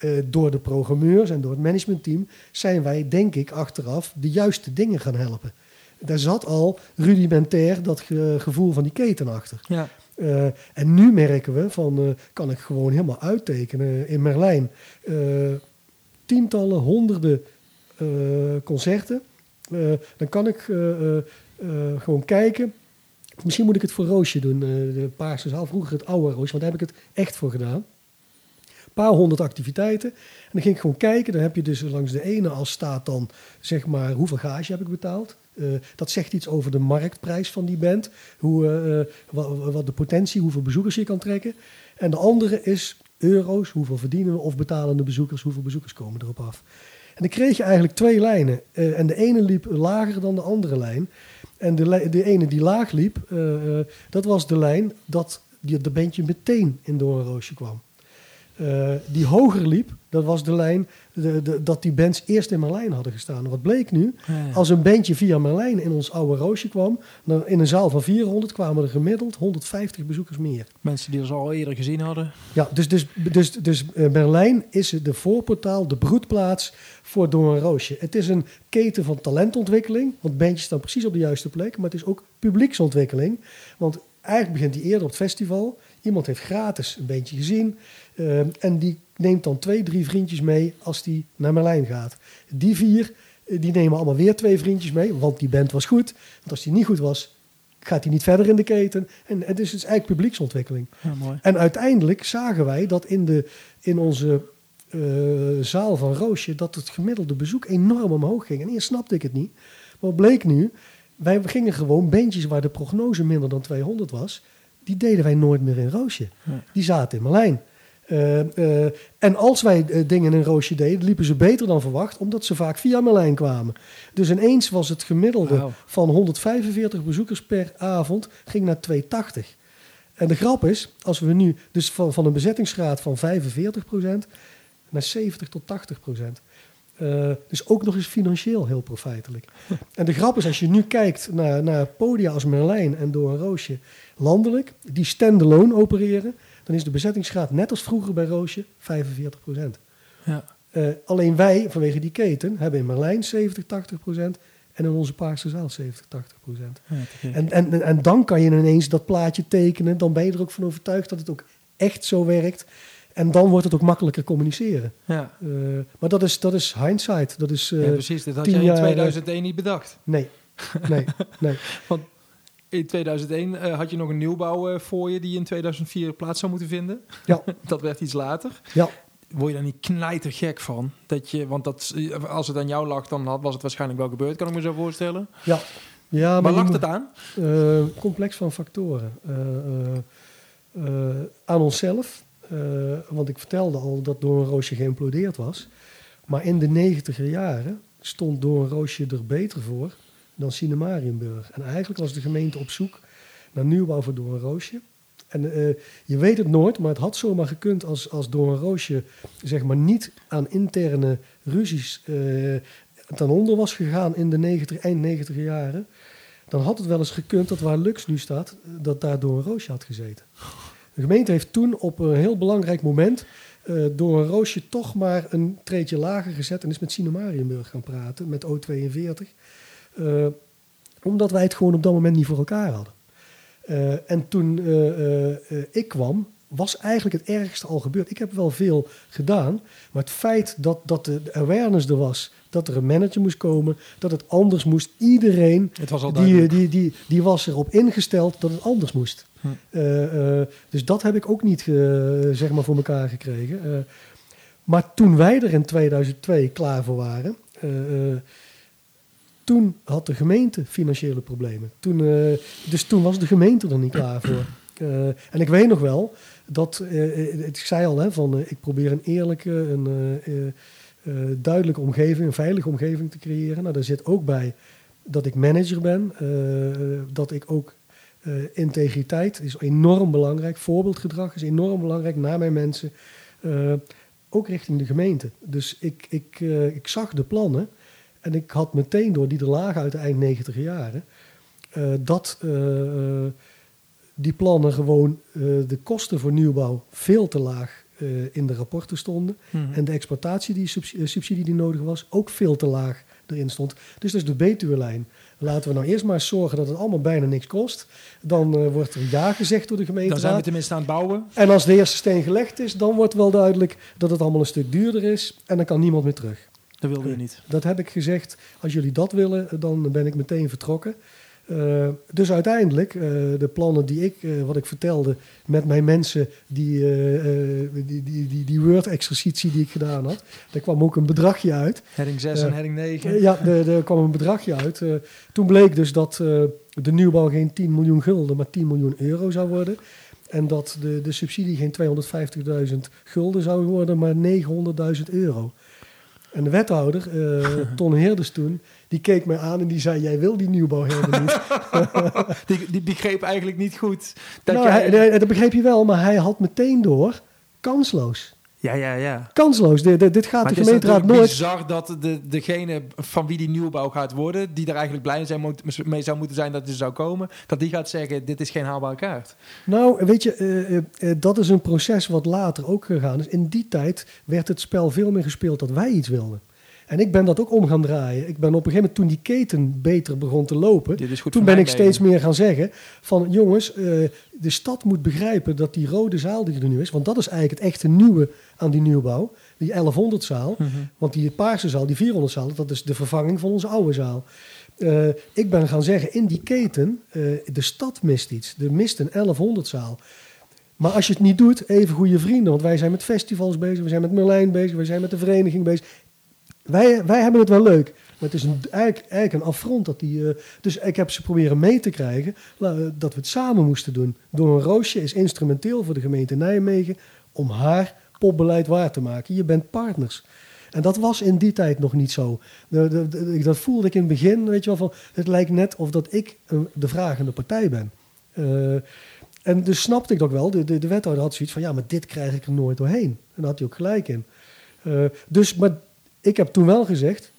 uh, door de programmeurs en door het managementteam zijn wij, denk ik, achteraf de juiste dingen gaan helpen. Daar zat al rudimentair dat ge gevoel van die keten achter. Ja. Uh, en nu merken we van, uh, kan ik gewoon helemaal uittekenen in Merlijn. tientallen, honderden concerten. dan kan ik gewoon kijken Misschien moet ik het voor Roosje doen, uh, de Paarse Zaal. Vroeger het oude Roosje, want daar heb ik het echt voor gedaan. Een paar honderd activiteiten. En dan ging ik gewoon kijken. Dan heb je dus langs de ene als staat dan, zeg maar, hoeveel gage heb ik betaald. Uh, dat zegt iets over de marktprijs van die band. Hoe, uh, wat, de potentie, hoeveel bezoekers je kan trekken. En de andere is euro's, hoeveel verdienen we of betalen de bezoekers, hoeveel bezoekers komen erop af. En dan kreeg je eigenlijk twee lijnen. En de ene liep lager dan de andere lijn. En de, de ene die laag liep, uh, dat was de lijn dat die, de bandje meteen in Doornroosje kwam. Uh, die hoger liep, dat was de lijn de, de, dat die bands eerst in Merlijn hadden gestaan. wat bleek nu? Ja, ja. Als een bandje via Merlijn in ons oude roosje kwam, dan in een zaal van 400 kwamen er gemiddeld 150 bezoekers meer. Mensen die ons al eerder gezien hadden. Ja, dus, dus, dus, dus uh, Merlijn is de voorportaal, de broedplaats voor Doornroosje. Het is een keten van talentontwikkeling, want bandjes staan precies op de juiste plek, maar het is ook publieksontwikkeling. Want eigenlijk begint die eerder op het festival. Iemand heeft gratis een beetje gezien. Uh, en die neemt dan twee, drie vriendjes mee als die naar Merlijn gaat. Die vier, die nemen allemaal weer twee vriendjes mee, want die band was goed. Want als die niet goed was, gaat hij niet verder in de keten. En het is dus eigenlijk publieksontwikkeling. Ja, mooi. En uiteindelijk zagen wij dat in, de, in onze uh, zaal van Roosje, dat het gemiddelde bezoek enorm omhoog ging. En eerst snapte ik het niet. Maar wat bleek nu, wij gingen gewoon bandjes waar de prognose minder dan 200 was, die deden wij nooit meer in Roosje. Die zaten in Merlijn. Uh, uh, en als wij uh, dingen in Roosje deden, liepen ze beter dan verwacht, omdat ze vaak via Merlijn kwamen. Dus ineens was het gemiddelde wow. van 145 bezoekers per avond, ging naar 280. En de grap is, als we nu dus van, van een bezettingsgraad van 45% naar 70 tot 80%. Uh, dus ook nog eens financieel heel profijtelijk. (laughs) en de grap is, als je nu kijkt naar, naar podia als Merlijn en Door een Roosje landelijk, die standalone opereren, dan is de bezettingsgraad net als vroeger bij Roosje 45 Ja. Uh, alleen wij, vanwege die keten, hebben in Merlijn 70, 80% en in onze Paarse Zaal 70, 80 Ja, en, en, en dan kan je ineens dat plaatje tekenen. Dan ben je er ook van overtuigd dat het ook echt zo werkt. En dan wordt het ook makkelijker communiceren. Ja. Uh, maar dat is, dat is hindsight. Dat is, uh, ja, precies. Dat had jij in 2001 niet bedacht. Nee, nee, nee. (laughs) Want in 2001 uh, had je nog een nieuwbouw voor je die in 2004 plaats zou moeten vinden. Ja. (laughs) dat werd iets later. Ja. Word je daar niet knijtergek van? Dat je, want dat, als het aan jou lag, dan had, was het waarschijnlijk wel gebeurd, kan ik me zo voorstellen. Ja. ja maar lag het aan? Complex van factoren. Aan onszelf. Want ik vertelde al dat Door een Roosje geïmplodeerd was. Maar in de negentiger jaren stond Door een Roosje er beter voor dan Cinemarienburg. En eigenlijk was de gemeente op zoek naar nieuwbouw voor Door een Roosje. En uh, je weet het nooit, maar het had zomaar gekund als, als Door een Roosje zeg maar, niet aan interne ruzies uh, ten onder was gegaan in de 90, eind 90 jaren. Dan had het wel eens gekund dat waar Lux nu staat, dat daar Door een Roosje had gezeten. De gemeente heeft toen op een heel belangrijk moment uh, door een roosje toch maar een treedje lager gezet en is met Cinemarienburg gaan praten, met O42. Uh, omdat wij het gewoon op dat moment niet voor elkaar hadden. Uh, en toen ik kwam, was eigenlijk het ergste al gebeurd. Ik heb wel veel gedaan, maar het feit dat, dat de awareness er was, dat er een manager moest komen, dat het anders moest, iedereen het was al die, die, die, die was erop ingesteld dat het anders moest. Hm. dus dat heb ik ook niet zeg maar voor elkaar gekregen. maar toen wij er in 2002 klaar voor waren toen had de gemeente financiële problemen. Toen, dus toen was de gemeente er niet klaar voor. Uh, en ik weet nog wel dat, uh, ik zei al, hè, van, ik probeer een eerlijke, een duidelijke omgeving, een veilige omgeving te creëren. Nou, daar zit ook bij dat ik manager ben, dat ik ook integriteit is enorm belangrijk. Voorbeeldgedrag is enorm belangrijk naar mijn mensen. ook richting de gemeente. Dus ik, ik, ik zag de plannen. En ik had meteen door die er lagen uit de eind 90 jaren. dat die plannen gewoon de kosten voor nieuwbouw veel te laag in de rapporten stonden. Mhm. En de exploitatie die subsidie die nodig was, ook veel te laag erin stond. Dus dat is de Betuwe-lijn. Laten we nou eerst maar zorgen dat het allemaal bijna niks kost. Dan uh, wordt er ja gezegd door de gemeente. Dan zijn we tenminste aan het bouwen. En als de eerste steen gelegd is, dan wordt wel duidelijk dat het allemaal een stuk duurder is. En dan kan niemand meer terug. Dat wilde je niet. Dat heb ik gezegd. Als jullie dat willen, dan ben ik meteen vertrokken. Uh, dus uiteindelijk, uh, de plannen die ik, uh, wat ik vertelde met mijn mensen, die, die, die, die, die Word-exercitie die ik gedaan had, daar kwam ook een bedragje uit. Heading 6 en heading 9. ja, er kwam een bedragje uit. toen bleek dus dat de nieuwbouw geen 10 miljoen gulden, maar 10 miljoen euro zou worden. En dat de, de subsidie geen 250.000 gulden zou worden, maar 900.000 euro. En de wethouder, (laughs) Ton Heerders toen, die keek mij aan en die zei: Jij wil die nieuwbouw helemaal niet. (laughs) die, die begreep eigenlijk niet goed. Dat, nou, jij... hij, dat begreep je wel, maar hij had meteen door kansloos. Ja, ja, ja. Kansloos. dit, dit gaat de gemeenteraad nooit. Het is bizar dat de, degene van wie die nieuwbouw gaat worden, die er eigenlijk blij zijn moet, mee zou moeten zijn dat er zou komen, dat die gaat zeggen: Dit is geen haalbare kaart. Nou, weet je, uh, uh, dat is een proces wat later ook gegaan is. In die tijd werd het spel veel meer gespeeld dat wij iets wilden. En ik ben dat ook om gaan draaien. Ik ben op een gegeven moment, toen die keten beter begon te lopen, toen ben ik steeds meer gaan zeggen van jongens, uh, de stad moet begrijpen dat die rode zaal die er nu is, want dat is eigenlijk het echte nieuwe aan die nieuwbouw, die 1100 zaal, mhm. want die paarse zaal, die 400 zaal, dat is de vervanging van onze oude zaal. Uh, ik ben gaan zeggen, in die keten, uh, de stad mist iets. Er mist een 1100 zaal. Maar als je het niet doet, even goede vrienden. Want wij zijn met festivals bezig, we zijn met Merlijn bezig, we zijn met de vereniging bezig. Wij, wij hebben het wel leuk. Maar het is een, eigenlijk, eigenlijk een affront. Dat die, uh, dus ik heb ze proberen mee te krijgen dat we het samen moesten doen. Door een Roosje is instrumenteel voor de gemeente Nijmegen om haar popbeleid waar te maken. Je bent partners. En dat was in die tijd nog niet zo. Dat voelde ik in het begin, weet je wel, van het lijkt net of dat ik de vragende partij ben. En dus snapte ik dat wel. De, de, de, wethouder had zoiets van, ja, maar dit krijg ik er nooit doorheen. En daar had hij ook gelijk in. Dus, maar ik heb toen wel gezegd,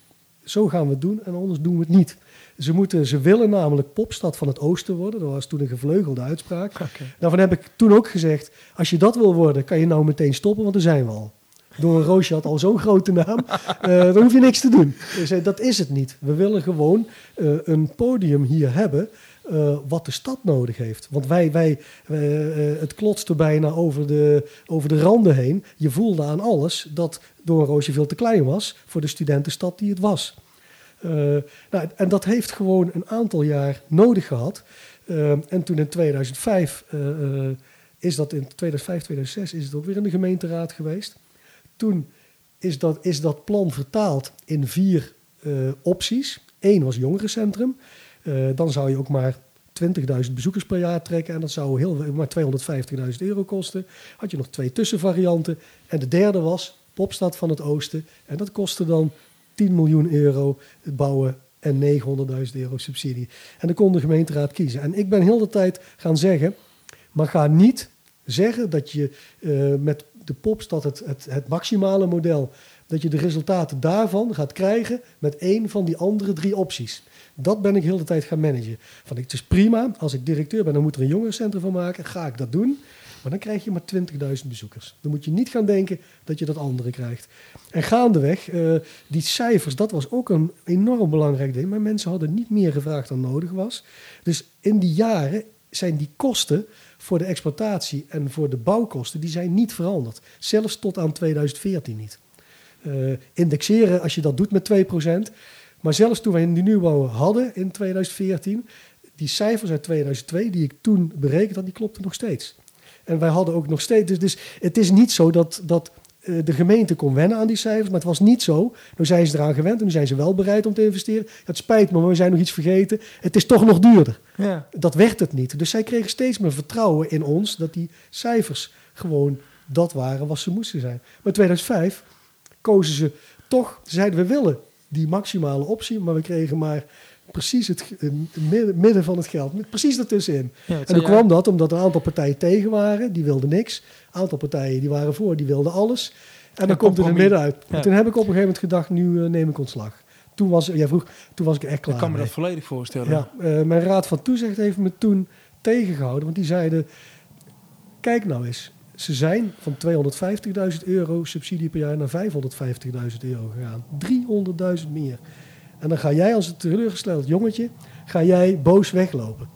zo gaan we het doen en anders doen we het niet. Ze, moeten, ze willen namelijk popstad van het oosten worden. Dat was toen een gevleugelde uitspraak. (laughs) Daarvan heb ik toen ook gezegd, als je dat wil worden, kan je nou meteen stoppen, want er zijn we al. Door een Roosje had al zo'n grote naam. (laughs) Uh, dan hoef je niks te doen. Dus, dat is het niet. We willen gewoon uh, een podium hier hebben uh, wat de stad nodig heeft. Want wij, wij, uh, het klotste bijna over de, over de randen heen. Je voelde aan alles dat Doornroosje veel te klein was voor de studentenstad die het was. Nou, en dat heeft gewoon een aantal jaar nodig gehad. en toen in 2005 is dat in 2005, 2006 is het ook weer in de gemeenteraad geweest. Toen is dat, is dat plan vertaald in vier opties. Eén was jongerencentrum. Uh, dan zou je ook maar 20.000 bezoekers per jaar trekken en dat zou heel, maar 250.000 euro kosten. Had je nog twee tussenvarianten. En de derde was Popstad van het Oosten. En dat kostte dan 10 miljoen euro het bouwen en 900.000 euro subsidie. En dan kon de gemeenteraad kiezen. En ik ben heel de tijd gaan zeggen, maar ga niet zeggen dat je uh, met de Popstad het, het, het maximale model, dat je de resultaten daarvan gaat krijgen met één van die andere drie opties. Dat ben ik heel de tijd gaan managen. Van, het is prima, als ik directeur ben, dan moet er een jongerencentrum van maken. Ga ik dat doen? Maar dan krijg je maar 20.000 bezoekers. Dan moet je niet gaan denken dat je dat andere krijgt. En gaandeweg, uh, die cijfers, dat was ook een enorm belangrijk ding. Maar mensen hadden niet meer gevraagd dan nodig was. Dus in die jaren zijn die kosten voor de exploitatie en voor de bouwkosten, die zijn niet veranderd. Zelfs tot aan 2014 niet. Uh, indexeren, als je dat doet met 2%, maar zelfs toen wij de nieuwbouw hadden in 2014, die cijfers uit 2002 die ik toen berekend had, die klopten nog steeds. En wij hadden ook nog steeds. Dus, dus het is niet zo dat, dat uh, de gemeente kon wennen aan die cijfers, maar het was niet zo. Nu zijn ze eraan gewend en nu zijn ze wel bereid om te investeren. Het spijt me, maar we zijn nog iets vergeten. Het is toch nog duurder. Ja. Dat werd het niet. Dus zij kregen steeds meer vertrouwen in ons dat die cijfers gewoon dat waren wat ze moesten zijn. Maar in 2005 kozen ze toch, zeiden we willen die maximale optie, maar we kregen maar precies het, midden, midden van het geld. Precies ertussenin. Ja, en dan kwam dat omdat een aantal partijen tegen waren. Die wilden niks. Een aantal partijen die waren voor. Die wilden alles. En dan komt het in het midden uit. En toen heb ik op een gegeven moment gedacht, nu neem ik ontslag. Toen was, jij vroeg, toen was ik echt klaar. Ik kan me dat volledig voorstellen. Ja, mijn raad van toezicht heeft me toen tegengehouden. Want die zeiden, kijk nou eens. Ze zijn van 250.000 euro subsidie per jaar naar 550.000 euro gegaan. 300.000 meer. En dan ga jij als een teleurgesteld jongetje, ga jij boos weglopen.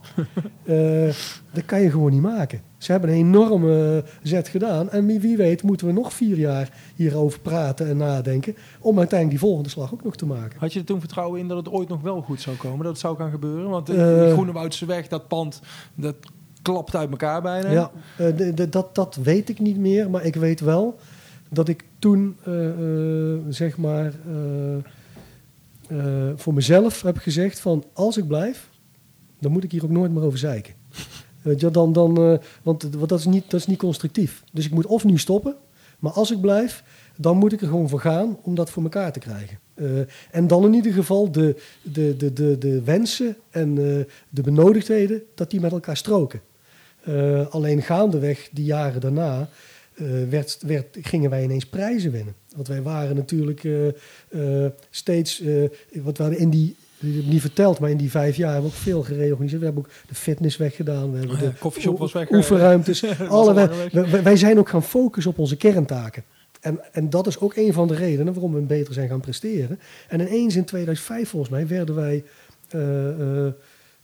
uh, (laughs) dat kan je gewoon niet maken. Ze hebben een enorme zet gedaan. En wie weet moeten we nog vier jaar hierover praten en nadenken... om uiteindelijk die volgende slag ook nog te maken. Had je er toen vertrouwen in dat het ooit nog wel goed zou komen? Dat het zou gaan gebeuren? Want de, uh, Groene Woudse weg, dat pand... dat klapt uit elkaar bijna. Ja, uh, de, de, dat, dat weet ik niet meer. Maar ik weet wel dat ik toen, zeg maar voor mezelf heb gezegd van als ik blijf, dan moet ik hier ook nooit meer over zeiken. Je, dan, dan, want, want dat, is niet, dat is niet constructief. Dus ik moet of nu stoppen, maar als ik blijf, dan moet ik er gewoon voor gaan om dat voor elkaar te krijgen. En dan in ieder geval de, de, de, de, de wensen en de benodigdheden, dat die met elkaar stroken. Alleen gaandeweg, die jaren daarna, werd, werd, gingen wij ineens prijzen winnen. Want wij waren natuurlijk uh, uh, steeds, wat waren in die, niet verteld, maar in die vijf jaar hebben we ook veel gereorganiseerd. We hebben ook de fitness weggedaan. We hebben oh de koffieshop was weg. Oefenruimtes. (laughs) alle, wij, wij, zijn ook gaan focussen op onze kerntaken. En, en dat is ook een van de redenen waarom we beter zijn gaan presteren. En ineens in 2005 volgens mij werden wij,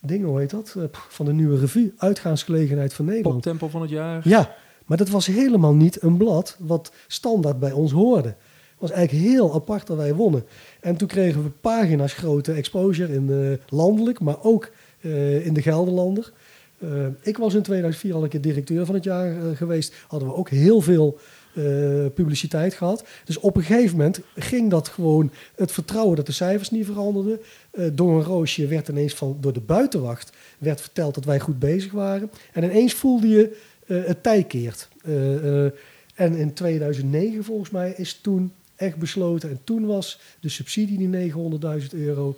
dingen, hoe heet dat, van de nieuwe revue, uitgaansgelegenheid van Nederland. Tempo van het jaar. Ja, maar dat was helemaal niet een blad wat standaard bij ons hoorde. Het was eigenlijk heel apart dat wij wonnen. En toen kregen we pagina's grote exposure in de landelijk, maar ook uh, in de Gelderlander. Uh, ik was in 2004 al een keer directeur van het jaar uh, geweest. Hadden we ook heel veel publiciteit gehad. Dus op een gegeven moment ging dat gewoon het vertrouwen dat de cijfers niet veranderden. door een roosje werd ineens van door de buitenwacht werd verteld dat wij goed bezig waren. En ineens voelde je uh, het tij keert. En in 2009 volgens mij is toen echt besloten. En toen was de subsidie die 900.000 euro.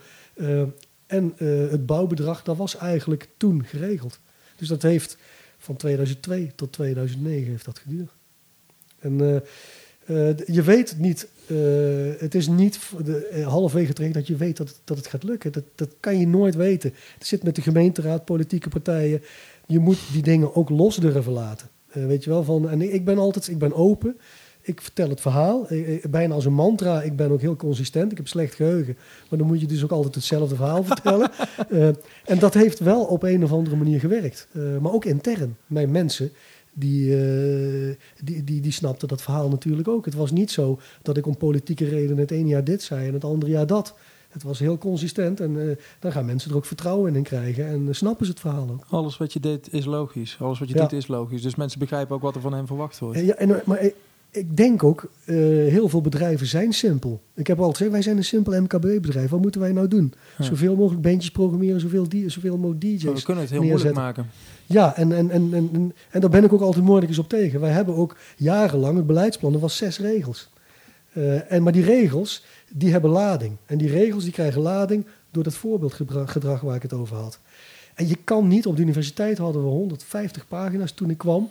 en het bouwbedrag, dat was eigenlijk toen geregeld. Dus dat heeft van 2002 tot 2009 heeft dat geduurd. En je weet het niet, het is niet de, terug dat je weet dat het, dat het gaat lukken. Dat, dat kan je nooit weten. Het zit met de gemeenteraad, politieke partijen je moet die dingen ook los durven laten. Weet je wel, van, en ik ben altijd, ik ben open. Ik vertel het verhaal, eh, eh, bijna als een mantra. Ik ben ook heel consistent. Ik heb slecht geheugen. Maar dan moet je dus ook altijd hetzelfde verhaal (laughs) vertellen. uh, en dat heeft wel op een of andere manier gewerkt. Uh, maar ook intern. Mijn mensen, die, uh, die, die, die snapten dat verhaal natuurlijk ook. Het was niet zo dat ik om politieke redenen het ene jaar dit zei en het andere jaar dat. Het was heel consistent en uh, dan gaan mensen er ook vertrouwen in krijgen en uh, snappen ze het verhaal ook. Alles wat je deed is logisch. Alles wat je ja. doet is logisch. Dus mensen begrijpen ook wat er van hen verwacht wordt. Ja, en, maar ik denk ook, uh, heel veel bedrijven zijn simpel. Ik heb altijd gezegd, wij zijn een simpel MKB-bedrijf. Wat moeten wij nou doen? Ja. Zoveel mogelijk bandjes programmeren, zoveel, die, zoveel mogelijk DJ's We kunnen het heel neerzetten. moeilijk maken. Ja, en, en, en, en, en, daar ben ik ook altijd moeilijk op tegen. Wij hebben ook jarenlang, het beleidsplan, was zes regels. Uh, en, maar die regels, die hebben lading. En die regels die krijgen lading door dat voorbeeldgedrag waar ik het over had. En je kan niet, op de universiteit hadden we 150 pagina's toen ik kwam.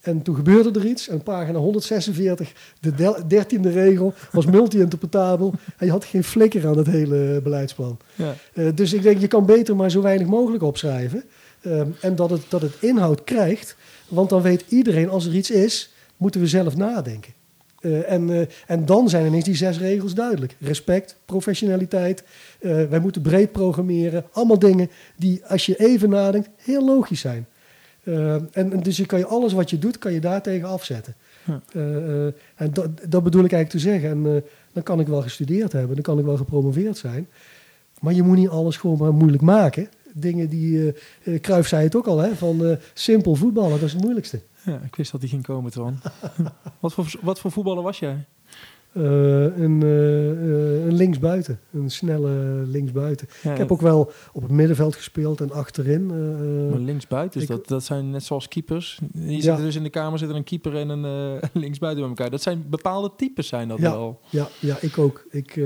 En toen gebeurde er iets. En pagina 146, de dertiende regel, was multi-interpretabel. (laughs) en je had geen flikker aan het hele beleidsplan. Ja. Uh, dus ik denk, je kan beter maar zo weinig mogelijk opschrijven. Uh, en dat het, dat het inhoud krijgt. Want dan weet iedereen, als er iets is, moeten we zelf nadenken. Uh, en, uh, en dan zijn ineens die zes regels duidelijk. Respect, professionaliteit, wij moeten breed programmeren. Allemaal dingen die, als je even nadenkt, heel logisch zijn. En, en, dus je kan je alles wat je doet, kan je daartegen afzetten. Ja. en dat, dat bedoel ik eigenlijk te zeggen. En dan kan ik wel gestudeerd hebben, dan kan ik wel gepromoveerd zijn. Maar je moet niet alles gewoon maar moeilijk maken. Dingen die, Kruif zei het ook al, hè, van simpel voetballen, dat is het moeilijkste. Ja, ik wist dat hij ging komen, Twan. (laughs) wat, voor, wat voor voetballer was jij? Uh, een, uh, een linksbuiten, een snelle linksbuiten. Ja, ik heb ook wel op het middenveld gespeeld en achterin. Maar linksbuiten, ik, dat, dat zijn net zoals keepers. Hier ja. zitten dus in de kamer zitten een keeper en een (laughs) linksbuiten bij elkaar. Dat zijn bepaalde types zijn dat ja, wel. Ja, ja, ik ook. Ik,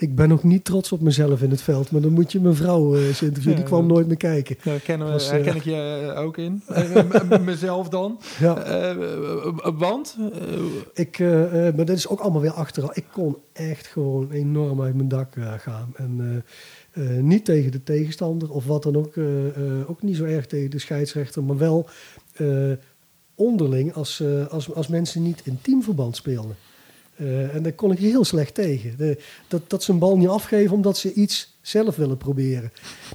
ik ben ook niet trots op mezelf in het veld. Maar dan moet je mijn vrouw uh, interviewen. die kwam nooit meer kijken. Daar kennen we, Was, herken ik je ook in. (laughs) mezelf dan. Ja. want? ik, maar dat is ook allemaal weer achteraf. Ik kon echt gewoon enorm uit mijn dak gaan. En niet tegen de tegenstander of wat dan ook. ook niet zo erg tegen de scheidsrechter. Maar wel onderling als, als, als mensen niet in teamverband speelden. Uh, en daar kon ik heel slecht tegen. De, dat, dat ze een bal niet afgeven omdat ze iets zelf willen proberen.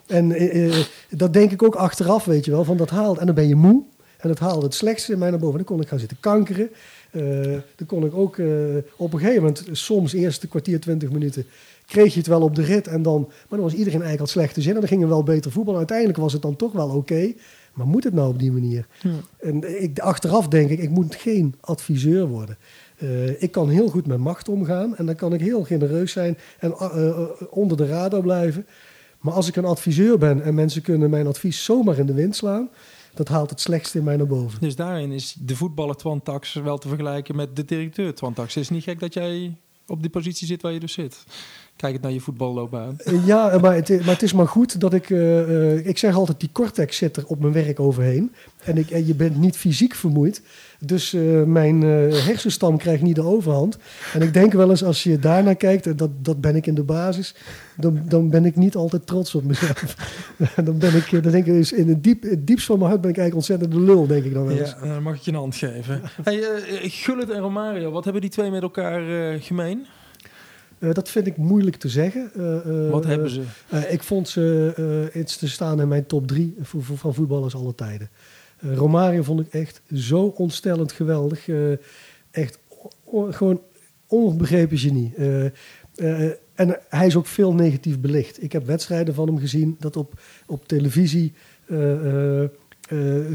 En uh, dat denk ik ook achteraf, weet je wel, van dat haalt. En dan ben je moe. En dat haalde het slechtste in mij naar boven. Dan kon ik gaan zitten kankeren. dan kon ik ook op een gegeven moment, soms eerste kwartier, twintig minuten, kreeg je het wel op de rit. En dan, maar dan was iedereen eigenlijk al slechte zin. En dan gingen we wel beter voetballen. Uiteindelijk was het dan toch wel oké. Maar moet het nou op die manier? En ik, achteraf denk ik, ik moet geen adviseur worden. Uh, ik kan heel goed met macht omgaan en dan kan ik heel genereus zijn en uh, onder de radar blijven. Maar als ik een adviseur ben en mensen kunnen mijn advies zomaar in de wind slaan, dat haalt het slechtste in mij naar boven. Dus daarin is de voetballer Twan Tax wel te vergelijken met de directeur Twan Tax. Het is niet gek dat jij op die positie zit waar je dus zit. Kijk het naar je voetballoopbaan. Ja, maar het, maar het is maar goed dat ik... Uh, ik zeg altijd, die cortex zit er op mijn werk overheen. En, ik, en je bent niet fysiek vermoeid. Dus uh, mijn uh, hersenstam krijgt niet de overhand. En ik denk wel eens, als je daarnaar kijkt, dat, dat ben ik in de basis, dan, dan ben ik niet altijd trots op mezelf. (laughs) dan ben ik, dan denk ik, dus in het, diep, het diepst van mijn hart ben ik eigenlijk ontzettend de lul, denk ik dan wel eens. Ja, dan mag ik je een hand geven. hey, Gullit en Romario, wat hebben die twee met elkaar gemeen? Uh, dat vind ik moeilijk te zeggen. Uh, Wat hebben ze? ik vond ze iets te staan in mijn top drie van voetballers alle tijden. Romario vond ik echt zo ontstellend geweldig. echt gewoon onbegrepen genie. en hij is ook veel negatief belicht. Ik heb wedstrijden van hem gezien dat op, op televisie...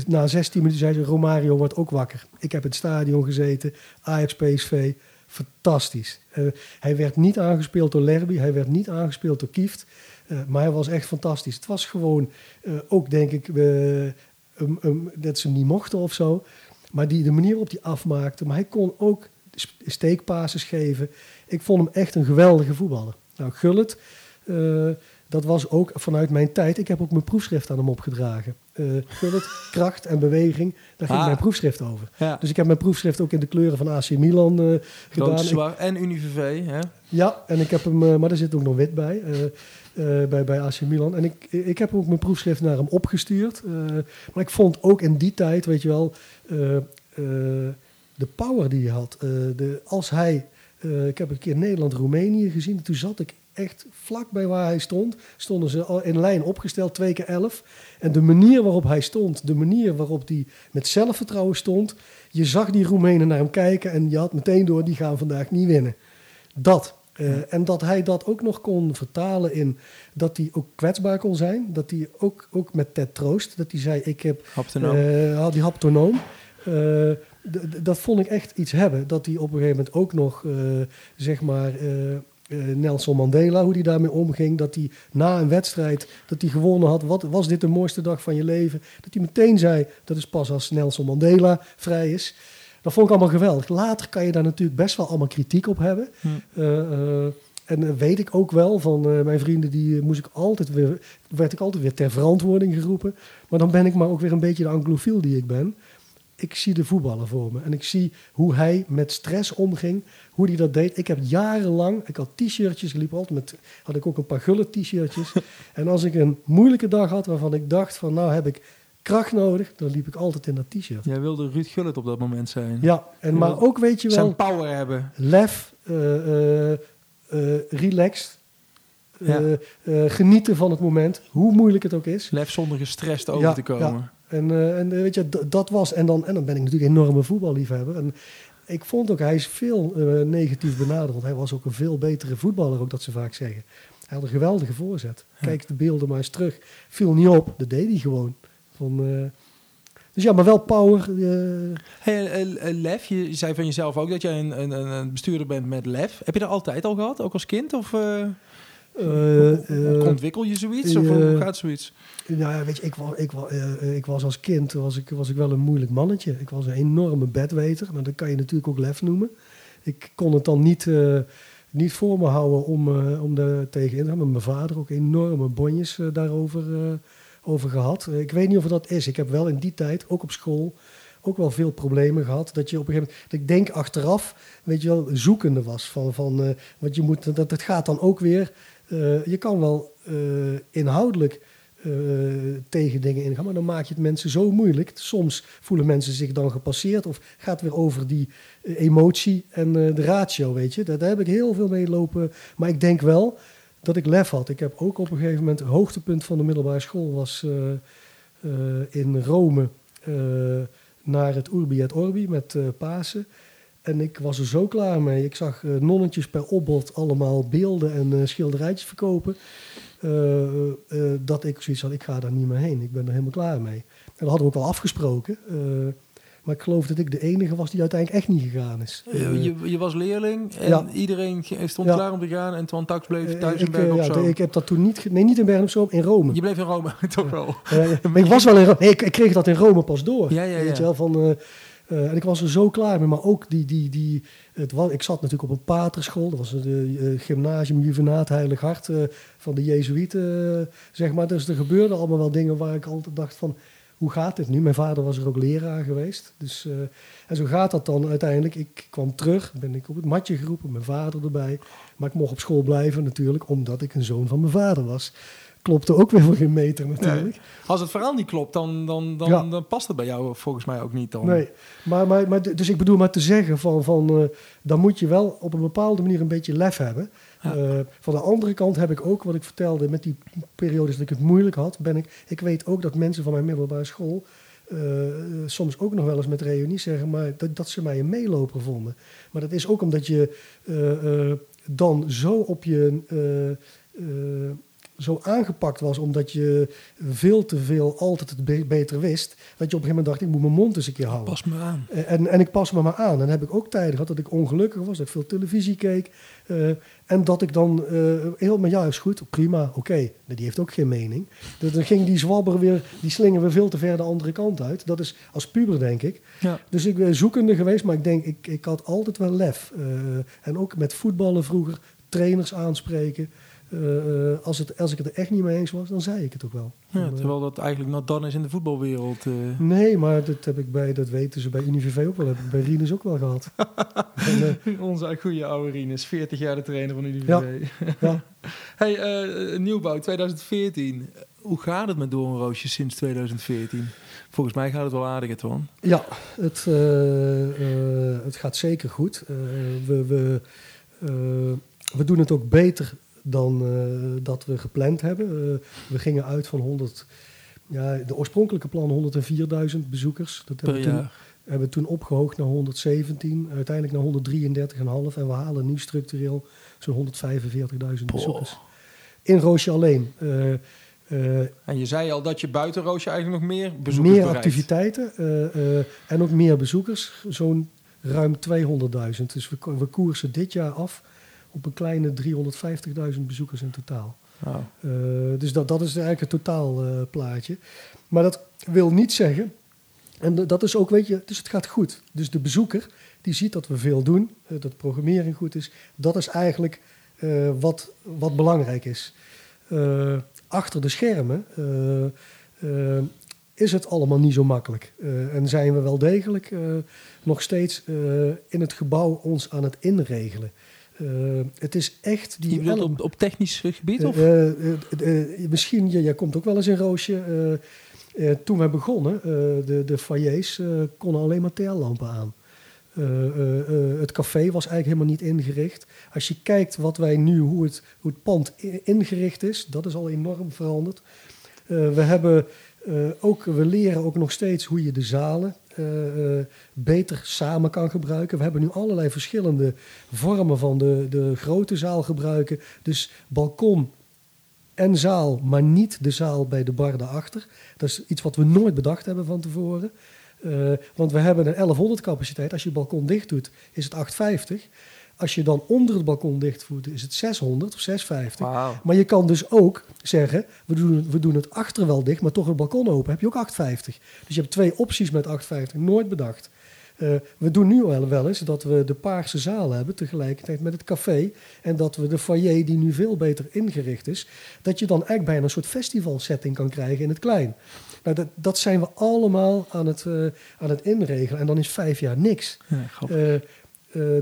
na 16 minuten zei ze, Romario wordt ook wakker. Ik heb in het stadion gezeten, Ajax PSV fantastisch. Uh, hij werd niet aangespeeld door Lerby, hij werd niet aangespeeld door Kieft. Uh, maar hij was echt fantastisch. Het was gewoon uh, ook, denk ik, dat ze hem niet mochten of zo. Maar die, de manier waarop hij afmaakte. Maar hij kon ook steekpases geven. Ik vond hem echt een geweldige voetballer. Nou, Gullit, dat was ook vanuit mijn tijd. Ik heb ook mijn proefschrift aan hem opgedragen. Uh, Gullit, kracht en beweging, daar ging ah. mijn proefschrift over. Dus ik heb mijn proefschrift ook in de kleuren van AC Milan uh, gedaan. Zwaar. En UniVV, hè? Ja, en ik heb hem, uh, maar daar zit ook nog wit bij, bij, bij AC Milan. En ik, ik heb ook mijn proefschrift naar hem opgestuurd. maar ik vond ook in die tijd, weet je wel, de power die hij had. de, als hij, ik heb een keer Nederland-Roemenië gezien, toen zat ik echt vlak bij waar hij stond, stonden ze al in lijn opgesteld, twee keer elf. En de manier waarop hij stond, de manier waarop hij met zelfvertrouwen stond, je zag die Roemenen naar hem kijken en je had meteen door, die gaan vandaag niet winnen. Dat. Uh, en dat hij dat ook nog kon vertalen in dat hij ook kwetsbaar kon zijn. Dat hij ook, ook met Ted Troost, dat hij zei: Ik heb. Haptonoom. Uh, had die haptonoom. Uh, dat vond ik echt iets hebben. Dat hij op een gegeven moment ook nog, zeg maar, eh, Nelson Mandela, hoe hij daarmee omging. Dat hij na een wedstrijd dat hij gewonnen had, wat was dit de mooiste dag van je leven? Dat hij meteen zei, dat is pas als Nelson Mandela vrij is. Dat vond ik allemaal geweldig. Later kan je daar natuurlijk best wel allemaal kritiek op hebben. Hm. Uh, uh, en weet ik ook wel van mijn vrienden, die moest ik altijd weer, werd ik altijd weer ter verantwoording geroepen. Maar dan ben ik maar ook weer een beetje de anglofiel die ik ben ik zie de voetballer voor me. En ik zie hoe hij met stress omging, hoe hij dat deed. Ik heb jarenlang, ik had t-shirtjes, liep altijd met, had ik ook een paar gulle t-shirtjes. (laughs) en als ik een moeilijke dag had waarvan ik dacht van nou heb ik kracht nodig, dan liep ik altijd in dat t-shirt. Jij wilde Ruud Gullit op dat moment zijn. Ja, en maar ook weet je wel... Zijn power hebben. Lef, uh, uh, relaxed, genieten van het moment, hoe moeilijk het ook is. Lef zonder gestrest over te komen. Ja. En, uh, en weet je, dat was. En dan, en dan ben ik natuurlijk een enorme voetballiefhebber. En ik vond ook, hij is veel uh, negatief benaderd. Hij was ook een veel betere voetballer, ook dat ze vaak zeggen. Hij had een geweldige voorzet. Kijk de beelden maar eens terug. Viel niet op, dat deed hij gewoon. Van, uh, dus ja, maar wel power. Hey, lef, je zei van jezelf ook dat jij een, een, een, bestuurder bent met lef. Heb je dat altijd al gehad, ook als kind? Of, hoe ontwikkel je zoiets? of hoe gaat zoiets? Nou ja, weet je, ik was, ik, was, ik was als kind was ik, was ik wel een moeilijk mannetje. Ik was een enorme bedweter. maar dat kan je natuurlijk ook lef noemen. Ik kon het dan niet... Niet voor me houden om, uh, om daar tegen in te gaan. Met mijn vader ook enorme bonjes daarover over gehad. ik weet niet of dat is. Ik heb wel in die tijd, ook op school, ook wel veel problemen gehad. Dat je op een gegeven moment, dat ik denk achteraf, weet je wel, zoekende was. Van, van, want je moet, dat, dat gaat dan ook weer. Je kan wel inhoudelijk uh, tegen dingen ingaan. Maar dan maak je het mensen zo moeilijk. Soms voelen mensen zich dan gepasseerd of gaat weer over die eh, emotie en de ratio, weet je. Daar, daar, heb ik heel veel mee lopen. Maar ik denk wel dat ik lef had. Ik heb ook op een gegeven moment, het hoogtepunt van de middelbare school was in Rome naar het Urbi et Orbi met Pasen. En ik was er zo klaar mee. Ik zag nonnetjes per opbod allemaal beelden en schilderijtjes verkopen. Eh, eh, dat ik zoiets had, ik ga daar niet meer heen. Ik ben er helemaal klaar mee. En dat hadden we ook al afgesproken. Eh, maar ik geloof dat ik de enige was die uiteindelijk echt niet gegaan is. je, je, was leerling en iedereen stond klaar om te gaan. En Twan Tax bleef thuis in Bergen op Zoom. Ja, ik heb dat toen niet... Nee, niet in Bergen op Zoom, in Rome. Je bleef in Rome, (laughs) toch wel. ik was wel in Rome. Nee, ik, ik, kreeg dat in Rome pas door. Ja, ja, ja. Weet je wel, van... Uh, en ik was er zo klaar mee, maar ook die, die, die, het ik zat natuurlijk op een paterschool, dat was het uh, gymnasium Juvenaat Heilig Hart uh, van de Jezuïeten, zeg maar. Dus er gebeurden allemaal wel dingen waar ik altijd dacht van, hoe gaat dit nu? Mijn vader was er ook leraar geweest. Dus, en zo gaat dat dan uiteindelijk. Ik kwam terug, ben ik op het matje geroepen, mijn vader erbij. Maar ik mocht op school blijven natuurlijk, omdat ik een zoon van mijn vader was klopte ook weer voor geen meter natuurlijk. Als het verhaal niet klopt, dan, dan, dan, dan, past het bij jou volgens mij ook niet. Dan. Nee, maar, maar, maar dus ik bedoel maar te zeggen van, van uh, dan moet je wel op een bepaalde manier een beetje lef hebben. Uh, van de andere kant heb ik ook, wat ik vertelde, met die periodes dat ik het moeilijk had, ben ik, ik weet ook dat mensen van mijn middelbare school uh, soms ook nog wel eens met reunies zeggen, maar dat, dat ze mij een meeloper vonden. Maar dat is ook omdat je dan zo op je zo aangepakt was omdat je veel te veel altijd het beter wist, dat je op een gegeven moment dacht, ik moet mijn mond eens een keer houden. Pas me aan. Eh, en, en ik pas me maar aan. En dan heb ik ook tijden gehad dat ik ongelukkig was, dat ik veel televisie keek. Uh, en dat ik dan uh, heel, maar ja, is goed, prima, oké. Die heeft ook geen mening. Dus dan ging die zwabber weer, die slingen we veel te ver de andere kant uit. Dat is als puber, denk ik. Ja. Dus ik ben zoekende geweest, maar ik denk, ik, ik had altijd wel lef. en ook met voetballen vroeger, trainers aanspreken. Uh, als, het, als ik het er echt niet mee eens was, dan zei ik het ook wel. Ja, eh, terwijl dat eigenlijk not dan is in de voetbalwereld. Uh... Nee, maar dat heb ik bij, dat weten ze bij UniVV ook wel. Heb ik bij Rinus ook wel gehad. (laughs) en, Onze goede oude Rinus, 40 jaar de trainer van UniVV. Ja. (laughs) ja. hey, nieuwbouw 2014. Hoe gaat het met Doornroosje sinds 2014? Volgens mij gaat het wel aardig, Toon. Ja, het, het gaat zeker goed. we, we, we doen het ook beter dan uh, dat we gepland hebben. Uh, we gingen uit van 100, ja, de oorspronkelijke plan 104.000 bezoekers. Dat hebben, we toen, hebben we toen opgehoogd naar 117, uiteindelijk naar 133,5 en we halen nu structureel zo'n 145.000 bezoekers. In Roosje alleen. Uh, en je zei al dat je buiten Roosje eigenlijk nog meer bezoekers Meer activiteiten en ook meer bezoekers. Zo'n ruim 200.000. Dus we, we koersen dit jaar af op een kleine 350.000 bezoekers in totaal. Wow. Uh, dus dat, dat is eigenlijk het totaalplaatje. Uh, maar dat wil niet zeggen, en dat is ook, weet je, dus het gaat goed. Dus de bezoeker, die ziet dat we veel doen, uh, dat programmering goed is. Dat is eigenlijk wat, wat belangrijk is. achter de schermen is het allemaal niet zo makkelijk. en zijn we wel degelijk nog steeds in het gebouw ons aan het inregelen. Uh, het is echt die. Je op, op technisch gebied? Of? Uh, misschien, jij komt ook wel eens in Roosje. toen we begonnen, de, de foyers konden alleen maar TL-lampen aan. het café was eigenlijk helemaal niet ingericht. Als je kijkt wat wij nu, hoe het, hoe het pand ingericht is, dat is al enorm veranderd. we hebben ook, we leren ook nog steeds hoe je de zalen uh, beter samen kan gebruiken. We hebben nu allerlei verschillende vormen van de, de grote zaal gebruiken. Dus balkon en zaal, maar niet de zaal bij de bar daarachter. Dat is iets wat we nooit bedacht hebben van tevoren. Uh, want we hebben een 1100 capaciteit. Als je het balkon dicht doet, is het 850. Als je dan onder het balkon dichtvoert, is het 600 of 650. Maar je kan dus ook zeggen, we doen, we doen het achter wel dicht, maar toch het balkon open, heb je ook 850. Dus je hebt twee opties met 850, nooit bedacht. we doen nu al wel eens dat we de Paarse Zaal hebben tegelijkertijd met het café. En dat we de foyer, die nu veel beter ingericht is, dat je dan eigenlijk bijna een soort festivalsetting kan krijgen in het klein. Nou, dat, dat zijn we allemaal aan het, aan het inregelen. En dan is vijf jaar niks. Ja,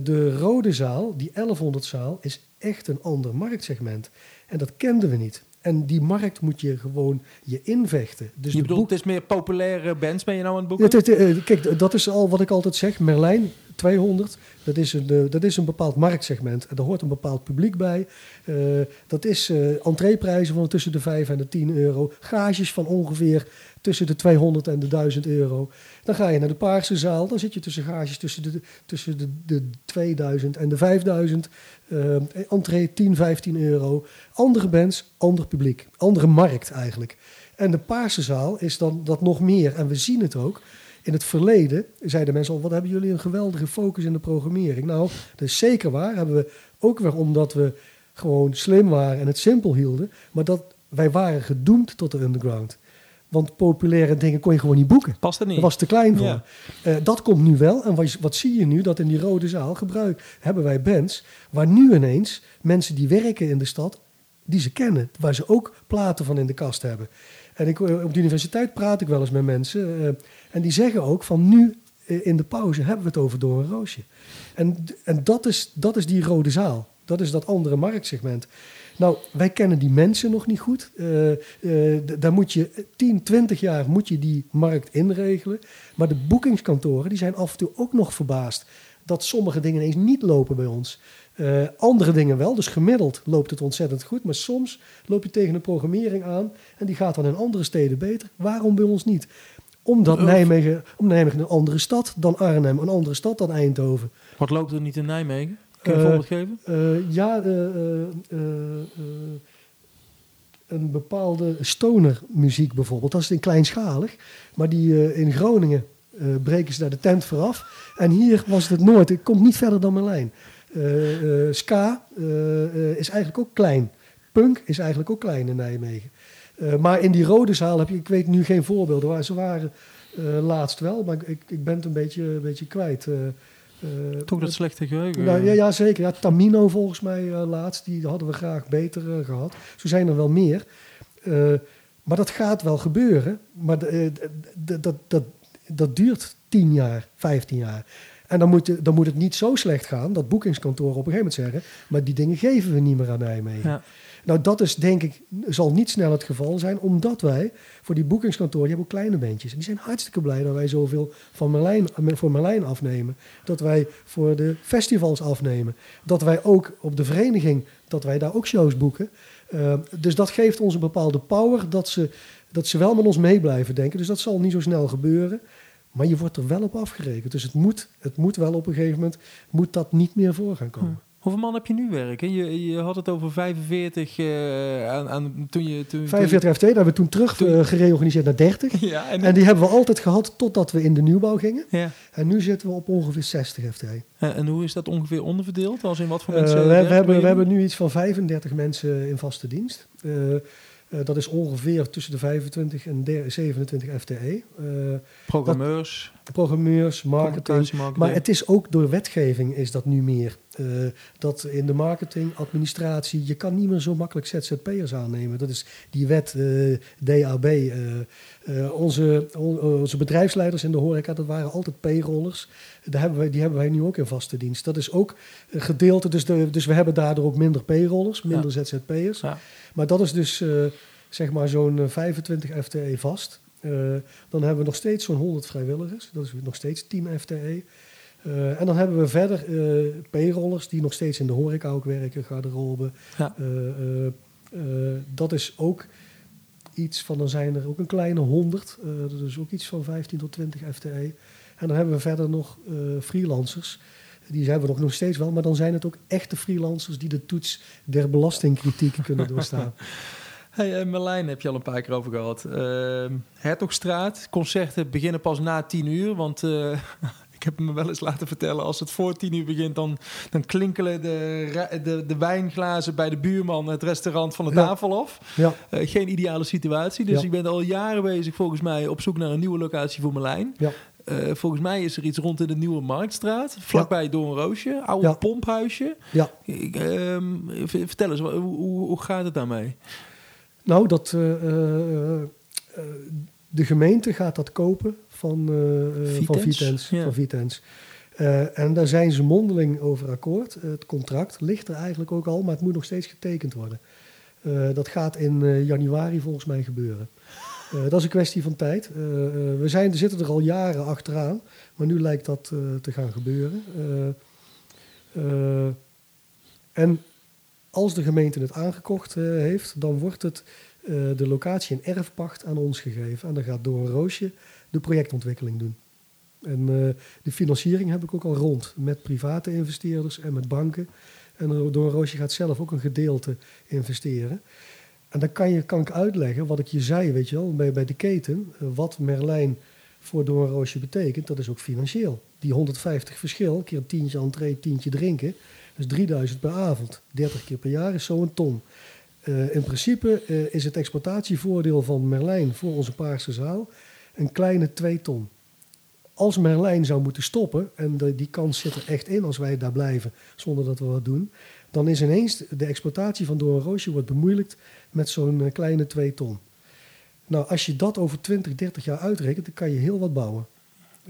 de Rode Zaal, die 1100 zaal, is echt een ander marktsegment. En dat kenden we niet. En die markt moet je gewoon je invechten. Dus je bedoelt, het is meer populaire bands ben je nou aan het boeken? Ja, kijk, dat is al wat ik altijd zeg. Merlijn 200, dat is een, eh, dat is een bepaald marktsegment. En daar hoort een bepaald publiek bij. Uh, dat is entreeprijzen van tussen de 5 en de 10 euro. Gages van ongeveer tussen de 200 en de 1000 euro. Dan ga je naar de Paarse zaal, dan zit je tussen gages tussen de, tussen de, de 2000 en de 5000. Uh, entree 10, 15 euro. Andere bands, ander publiek. Andere markt eigenlijk. En de Paarse zaal is dan dat nog meer. En we zien het ook. In het verleden zeiden mensen al, wat hebben jullie een geweldige focus in de programmering. Nou, dat is zeker waar. Hebben we ook weer omdat we gewoon slim waren en het simpel hielden. Maar dat wij waren gedoemd tot de underground. Want populaire dingen kon je gewoon niet boeken. Past er niet. Dat was te klein voor. Uh, dat komt nu wel. En wat, wat, zie je nu? Dat in die rode zaal gebruik, hebben wij bands... waar nu ineens mensen die werken in de stad... die ze kennen. Waar ze ook platen van in de kast hebben. En ik, eh, op de universiteit praat ik wel eens met mensen. Uh, en die zeggen ook van nu in de pauze hebben we het over door een roosje. En, en dat, is, dat is die rode zaal. Dat is dat andere marktsegment. Nou, wij kennen die mensen nog niet goed. Uh, uh, daar moet je 10, 20 jaar moet je die markt inregelen. Maar de boekingskantoren die zijn af en toe ook nog verbaasd dat sommige dingen ineens niet lopen bij ons. Uh, andere dingen wel, dus gemiddeld loopt het ontzettend goed. Maar soms loop je tegen een programmering aan en die gaat dan in andere steden beter. Waarom bij ons niet? Omdat Nijmegen, om Nijmegen een andere stad dan Arnhem, een andere stad dan Eindhoven. Wat loopt er niet in Nijmegen? Kun je een voorbeeld geven? Uh, ja, uh, een bepaalde stonermuziek bijvoorbeeld. Dat is een kleinschalig. Maar die in Groningen breken ze daar de tent vooraf. En hier was het Noord. Het komt niet verder dan Merlijn. ska is eigenlijk ook klein. Punk is eigenlijk ook klein in Nijmegen. maar in die rode zaal heb je, ik weet nu geen voorbeelden waar ze waren laatst wel, maar ik, ik ben het een beetje, een beetje kwijt. Uh, Toch dat slechte geheugen? Nou, ja, ja, zeker. Ja, Tamino volgens mij uh, laatst, die hadden we graag beter uh, gehad. Zo zijn er wel meer. maar dat gaat wel gebeuren. Maar dat, dat, dat duurt 10 jaar, 15 jaar. En dan moet, dan moet het niet zo slecht gaan dat boekingskantoren op een gegeven moment zeggen... maar die dingen geven we niet meer aan Nijmegen. Ja. Nou, dat is denk ik, zal niet snel het geval zijn, omdat wij voor die boekingskantoren, die hebben ook kleine bandjes. En die zijn hartstikke blij dat wij zoveel van Merlijn, voor Merlijn afnemen. Dat wij voor de festivals afnemen. Dat wij ook op de vereniging, dat wij daar ook shows boeken. Uh, dus dat geeft ons een bepaalde power dat ze, dat ze wel met ons mee blijven denken. Dus dat zal niet zo snel gebeuren. Maar je wordt er wel op afgerekend. Dus het moet, het moet wel op een gegeven moment moet dat niet meer voor gaan komen. Hoeveel man heb je nu werken? Je, je had het over 45 uh, aan, aan, toen je... Toen, 45 FT, daar hebben we toen terug toen, uh, gereorganiseerd naar 30. (laughs) Ja, en, en, die hebben we altijd gehad totdat we in de nieuwbouw gingen. Ja. En nu zitten we op ongeveer 60 FT. En, en hoe is dat ongeveer onderverdeeld? Als in wat voor mensen? Uh, we, we, hebben, we hebben nu iets van 35 mensen in vaste dienst. Dat is ongeveer tussen de 25 en de 27 FTE. Programmeurs. Dat, programmeurs, marketing. Maar het is ook door wetgeving is dat nu meer. Uh, dat in de marketing, administratie, je kan niet meer zo makkelijk ZZP'ers aannemen. Dat is die wet DAB. onze, on, onze bedrijfsleiders in de horeca, dat waren altijd payrollers. Daar hebben wij, die hebben wij nu ook in vaste dienst. Dat is ook gedeelte, dus, de, dus we hebben daardoor ook minder payrollers, minder ja. ZZP'ers. Ja. Maar dat is dus zeg maar zo'n 25 FTE vast. Dan hebben we nog steeds zo'n 100 vrijwilligers. Dat is nog steeds 10 FTE. Uh, en dan hebben we verder payrollers die nog steeds in de horeca ook werken, garderobe. Ja. dat is ook iets van, dan zijn er ook een kleine 100. dat is ook iets van 15 tot 20 FTE. En dan hebben we verder nog freelancers. Die hebben we nog steeds wel, maar dan zijn het ook echte freelancers die de toets der belastingkritiek (laughs) kunnen doorstaan. Hey, Merlijn heb je al een paar keer over gehad. Uh, Hertogstraat, concerten beginnen pas na tien uur. Want uh, ik heb me wel eens laten vertellen... als het voor tien uur begint... dan, dan klinkelen de, de, de wijnglazen bij de buurman... het restaurant van de tafel af. Ja. Uh, geen ideale situatie. Dus ja. ik ben al jaren bezig volgens mij... op zoek naar een nieuwe locatie voor Merlijn. Ja. volgens mij is er iets rond in de Nieuwe Marktstraat. Vlakbij ja. Doornroosje. Oude pomphuisje. Ja. Ehm, vertel eens, hoe, hoe, hoe, gaat het daarmee? Nou, dat, de gemeente gaat dat kopen van, Vitens? van Vitens. Van Vitens. Uh, en daar zijn ze mondeling over akkoord. het contract ligt er eigenlijk ook al, maar het moet nog steeds getekend worden. Uh, dat gaat in uh, januari volgens mij gebeuren. dat is een kwestie van tijd. we zijn, zitten er al jaren achteraan, maar nu lijkt dat te gaan gebeuren. en als de gemeente het aangekocht heeft, dan wordt het de locatie in erfpacht aan ons gegeven. En dan gaat door roosje de projectontwikkeling doen. En uh, de financiering heb ik ook al rond met private investeerders en met banken. En door Roosje gaat zelf ook een gedeelte investeren. En dan kan, je, kan ik uitleggen wat ik je zei, weet je wel, bij, bij de keten. Uh, wat Merlijn voor Doornroosje betekent, dat is ook financieel. Die 150 verschil, keer een tientje entree, tientje drinken, is 3000 per avond. 30 keer per jaar is zo'n ton. Uh, in principe is het exploitatievoordeel van Merlijn voor onze Paarse zaal een kleine 2 ton als Merlijn zou moeten stoppen, en die kans zit er echt in als wij daar blijven zonder dat we wat doen, dan is ineens de exploitatie van Doornroosje wordt bemoeilijkt met zo'n eh, kleine 2 ton. Nou, als je dat over 20, 30 jaar uitrekent, dan kan je heel wat bouwen.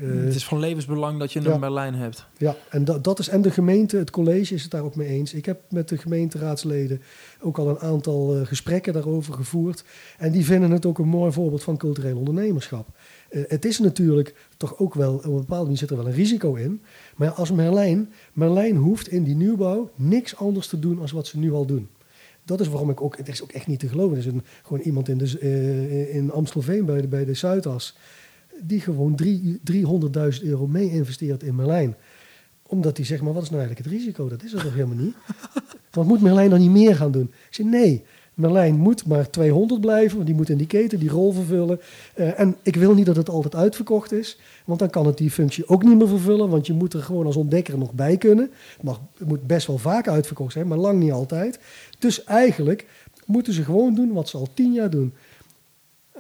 Uh, het is van levensbelang dat je een Merlijn hebt. Ja, en dat, dat is, en de gemeente, het college is het daar ook mee eens. Ik heb met de gemeenteraadsleden ook al een aantal uh, gesprekken daarover gevoerd. En die vinden het ook een mooi voorbeeld van cultureel ondernemerschap. Uh, het is natuurlijk toch ook wel, op een bepaalde manier zit er wel een risico in. Maar als Merlijn, Merlijn hoeft in die nieuwbouw niks anders te doen als wat ze nu al doen. Dat is waarom ik ook, het is ook echt niet te geloven. Er is een, gewoon iemand in, de, uh, in Amstelveen bij de, bij de Zuidas, die gewoon 300.000 euro mee investeert in Merlijn omdat hij zegt, maar wat is nou eigenlijk het risico? Dat is er toch helemaal niet? (laughs) Want moet Merlijn dan niet meer gaan doen? Ik zeg, nee, Merlijn moet maar 200 blijven, want die moet in die keten die rol vervullen. Uh, en ik wil niet dat het altijd uitverkocht is, want dan kan het die functie ook niet meer vervullen, want je moet er gewoon als ontdekker nog bij kunnen. Het, mag, het moet best wel vaak uitverkocht zijn, maar lang niet altijd. Dus eigenlijk moeten ze gewoon doen wat ze al tien jaar doen.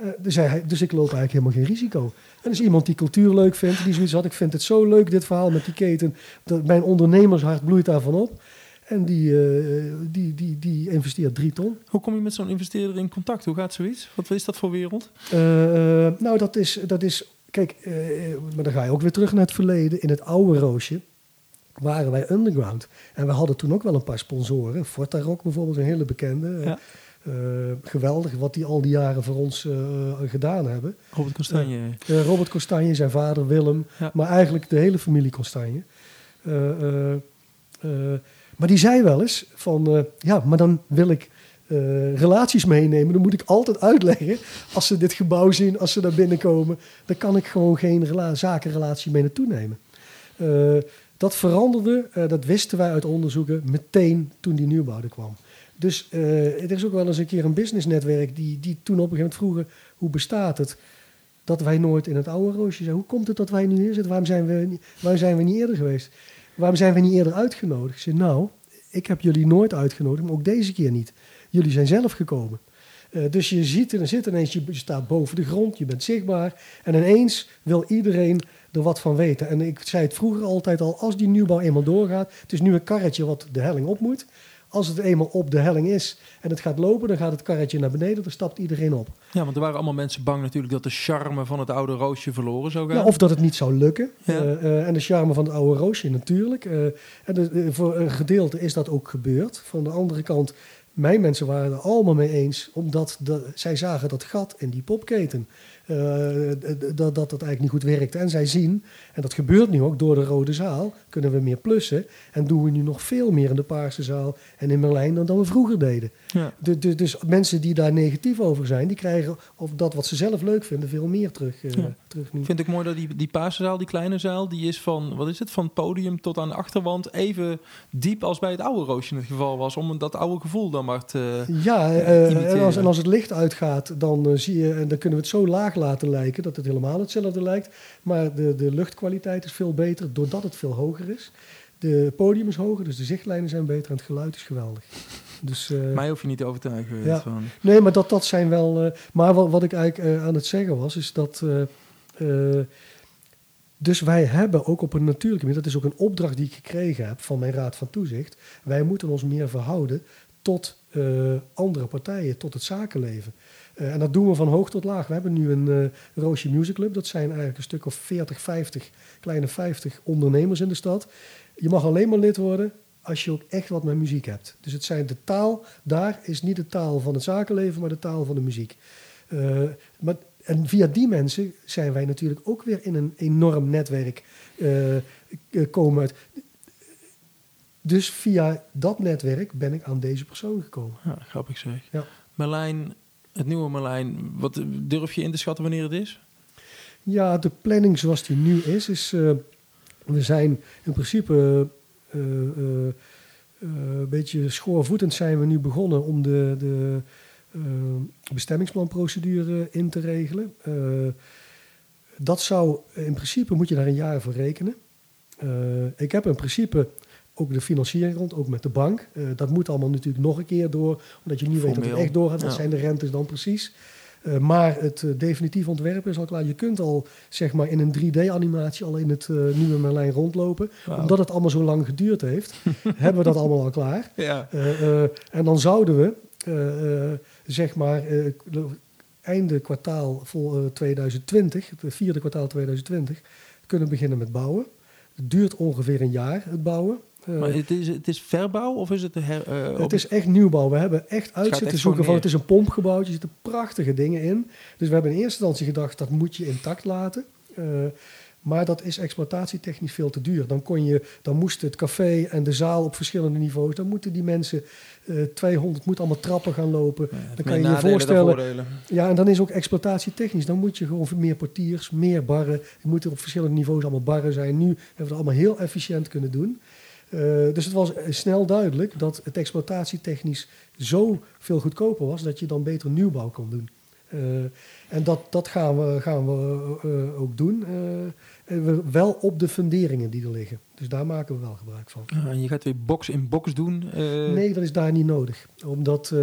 Uh, dus, hij, dus ik loop eigenlijk helemaal geen risico. En is iemand die cultuur leuk vindt, die zoiets had, ik vind het zo leuk dit verhaal met die keten, dat mijn ondernemershart bloeit daarvan op. En die, uh, die, die, die investeert drie ton. Hoe kom je met zo'n investeerder in contact? Hoe gaat zoiets? Wat is dat voor wereld? Uh, nou, dat is, dat is kijk, maar dan ga je ook weer terug naar het verleden. In het oude Roosje waren wij underground. En we hadden toen ook wel een paar sponsoren. Forta Rock bijvoorbeeld, een hele bekende. Ja. Geweldig wat die al die jaren voor ons gedaan hebben. Robert Costanje. Robert Costanje, zijn vader Willem. Ja. Maar eigenlijk de hele familie Costanje. Maar die zei wel eens van, ja, maar dan wil ik relaties meenemen. Dan moet ik altijd uitleggen, als ze dit gebouw zien, als ze daar binnenkomen, dan kan ik gewoon geen rela zakenrelatie mee naartoe nemen. Dat veranderde, dat wisten wij uit onderzoeken, meteen toen die nieuwbouw er kwam. Dus er is ook wel eens een keer een businessnetwerk die, die toen op een gegeven moment vroegen, hoe bestaat het? Dat wij nooit in het oude roosje zijn. Hoe komt het dat wij nu hier zitten? Waarom zijn we, waarom zijn we niet eerder geweest? waarom zijn we niet eerder uitgenodigd? Ik zei, nou, ik heb jullie nooit uitgenodigd, maar ook deze keer niet. Jullie zijn zelf gekomen. Uh, dus je ziet er zit ineens, je staat boven de grond, je bent zichtbaar. En ineens wil iedereen er wat van weten. En ik zei het vroeger altijd al, als die nieuwbouw eenmaal doorgaat, het is nu een karretje wat de helling op moet. Als het eenmaal op de helling is en het gaat lopen, dan gaat het karretje naar beneden, dan stapt iedereen op. Ja, want er waren allemaal mensen bang natuurlijk dat de charme van het oude roosje verloren zou gaan. Ja, of dat het niet zou lukken. Ja. Uh, uh, en de charme van het oude roosje natuurlijk. Uh, en de, voor een gedeelte is dat ook gebeurd. Van de andere kant, mijn mensen waren er allemaal mee eens, omdat de, zij zagen dat gat in die popketen. Uh, dat, dat dat eigenlijk niet goed werkte. En zij zien, en dat gebeurt nu ook door de Rode Zaal, kunnen we meer plussen. En doen we nu nog veel meer in de Paarse Zaal en in Merlijn dan, dan we vroeger deden. Ja. De, de, dus mensen die daar negatief over zijn, die krijgen of dat wat ze zelf leuk vinden veel meer terug. Ja. Terug nu. Vind ik mooi dat die, die Paarse Zaal, die kleine zaal, die is van, wat is het, van het podium tot aan de achterwand even diep als bij het oude Roosje het geval was. Om dat oude gevoel dan maar te Ja, uh, en, als, en als het licht uitgaat, dan zie je, en dan kunnen we het zo laag laten lijken dat het helemaal hetzelfde lijkt. Maar de, de luchtkwaliteit is veel beter doordat het veel hoger is. De podium is hoger, dus de zichtlijnen zijn beter en het geluid is geweldig. Dus, uh, Mij hoef je niet te overtuigen. Ja. Van. Nee, maar dat, dat zijn wel. Uh, maar wat, wat ik eigenlijk uh, aan het zeggen was, is dat dus wij hebben ook op een natuurlijke manier, dat is ook een opdracht die ik gekregen heb van mijn Raad van Toezicht, wij moeten ons meer verhouden tot uh, andere partijen, tot het zakenleven. Uh, en dat doen we van hoog tot laag. We hebben nu een Roosje Music Club. Dat zijn eigenlijk een stuk of 40, 50, kleine 50 ondernemers in de stad. Je mag alleen maar lid worden als je ook echt wat met muziek hebt. Dus het zijn de taal, daar is niet de taal van het zakenleven, maar de taal van de muziek. Maar, en via die mensen zijn wij natuurlijk ook weer in een enorm netwerk uh, komen uit. Dus via dat netwerk ben ik aan deze persoon gekomen. Ja, grappig zeg. Ja. Merlijn, het nieuwe Merlijn, wat durf je in te schatten wanneer het is? Ja, de planning zoals die nu is, is uh, we zijn in principe uh, een beetje schoorvoetend zijn we nu begonnen om de, de bestemmingsplanprocedure in te regelen. dat zou, in principe moet je daar een jaar voor rekenen. ik heb in principe ook de financiering rond, ook met de bank. Uh, dat moet allemaal natuurlijk nog een keer door, omdat je niet weet dat het echt doorgaat. Wat zijn de rentes dan precies? Uh, maar het uh, definitief ontwerp is al klaar. Je kunt al zeg maar in een 3D-animatie al in het nieuwe Merlijn rondlopen. Wow. Omdat het allemaal zo lang geduurd heeft, (laughs) hebben we dat allemaal al klaar. Ja. en dan zouden we zeg maar einde kwartaal vol, 2020, het vierde kwartaal 2020, kunnen beginnen met bouwen. Het duurt ongeveer een jaar, het bouwen. Eh, maar het is, het is verbouw of is het... Her, uh, het is echt nieuwbouw. We hebben echt uit zitten zoeken van... Het is een pompgebouw, er zitten prachtige dingen in. Dus we hebben in eerste instantie gedacht, dat moet je intact laten. Uh, maar dat is exploitatietechnisch veel te duur. Dan, kon je, dan moest het café en de zaal op verschillende niveaus. Dan moeten die mensen uh, 200, moet allemaal trappen gaan lopen. Ja, dan kan je je voorstellen. Ja, en dan is ook exploitatietechnisch. Dan moet je gewoon meer portiers, meer barren. Je moet er op verschillende niveaus allemaal barren zijn. Nu hebben we het allemaal heel efficiënt kunnen doen. Uh, dus het was snel duidelijk dat het exploitatietechnisch zo veel goedkoper was dat je dan beter nieuwbouw kon doen. Uh, en dat, dat gaan we, gaan we uh, ook doen. Wel op de funderingen die er liggen. Dus daar maken we wel gebruik van. Ah, en je gaat weer box in box doen? Nee, dat is daar niet nodig. Omdat,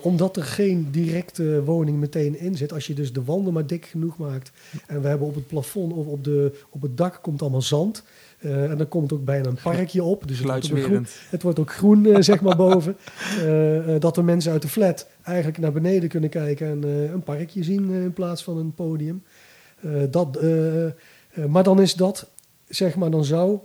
omdat er geen directe woning meteen in zit. Als je dus de wanden maar dik genoeg maakt. En we hebben op het plafond of op, de, op het dak komt allemaal zand. Uh, en dan komt ook bijna een parkje op. Dus het wordt ook groen, het wordt ook groen uh, zeg maar boven. Uh, (laughs) dat de mensen uit de flat eigenlijk naar beneden kunnen kijken en een parkje zien in plaats van een podium. dat, maar dan is dat, zeg maar, dan zou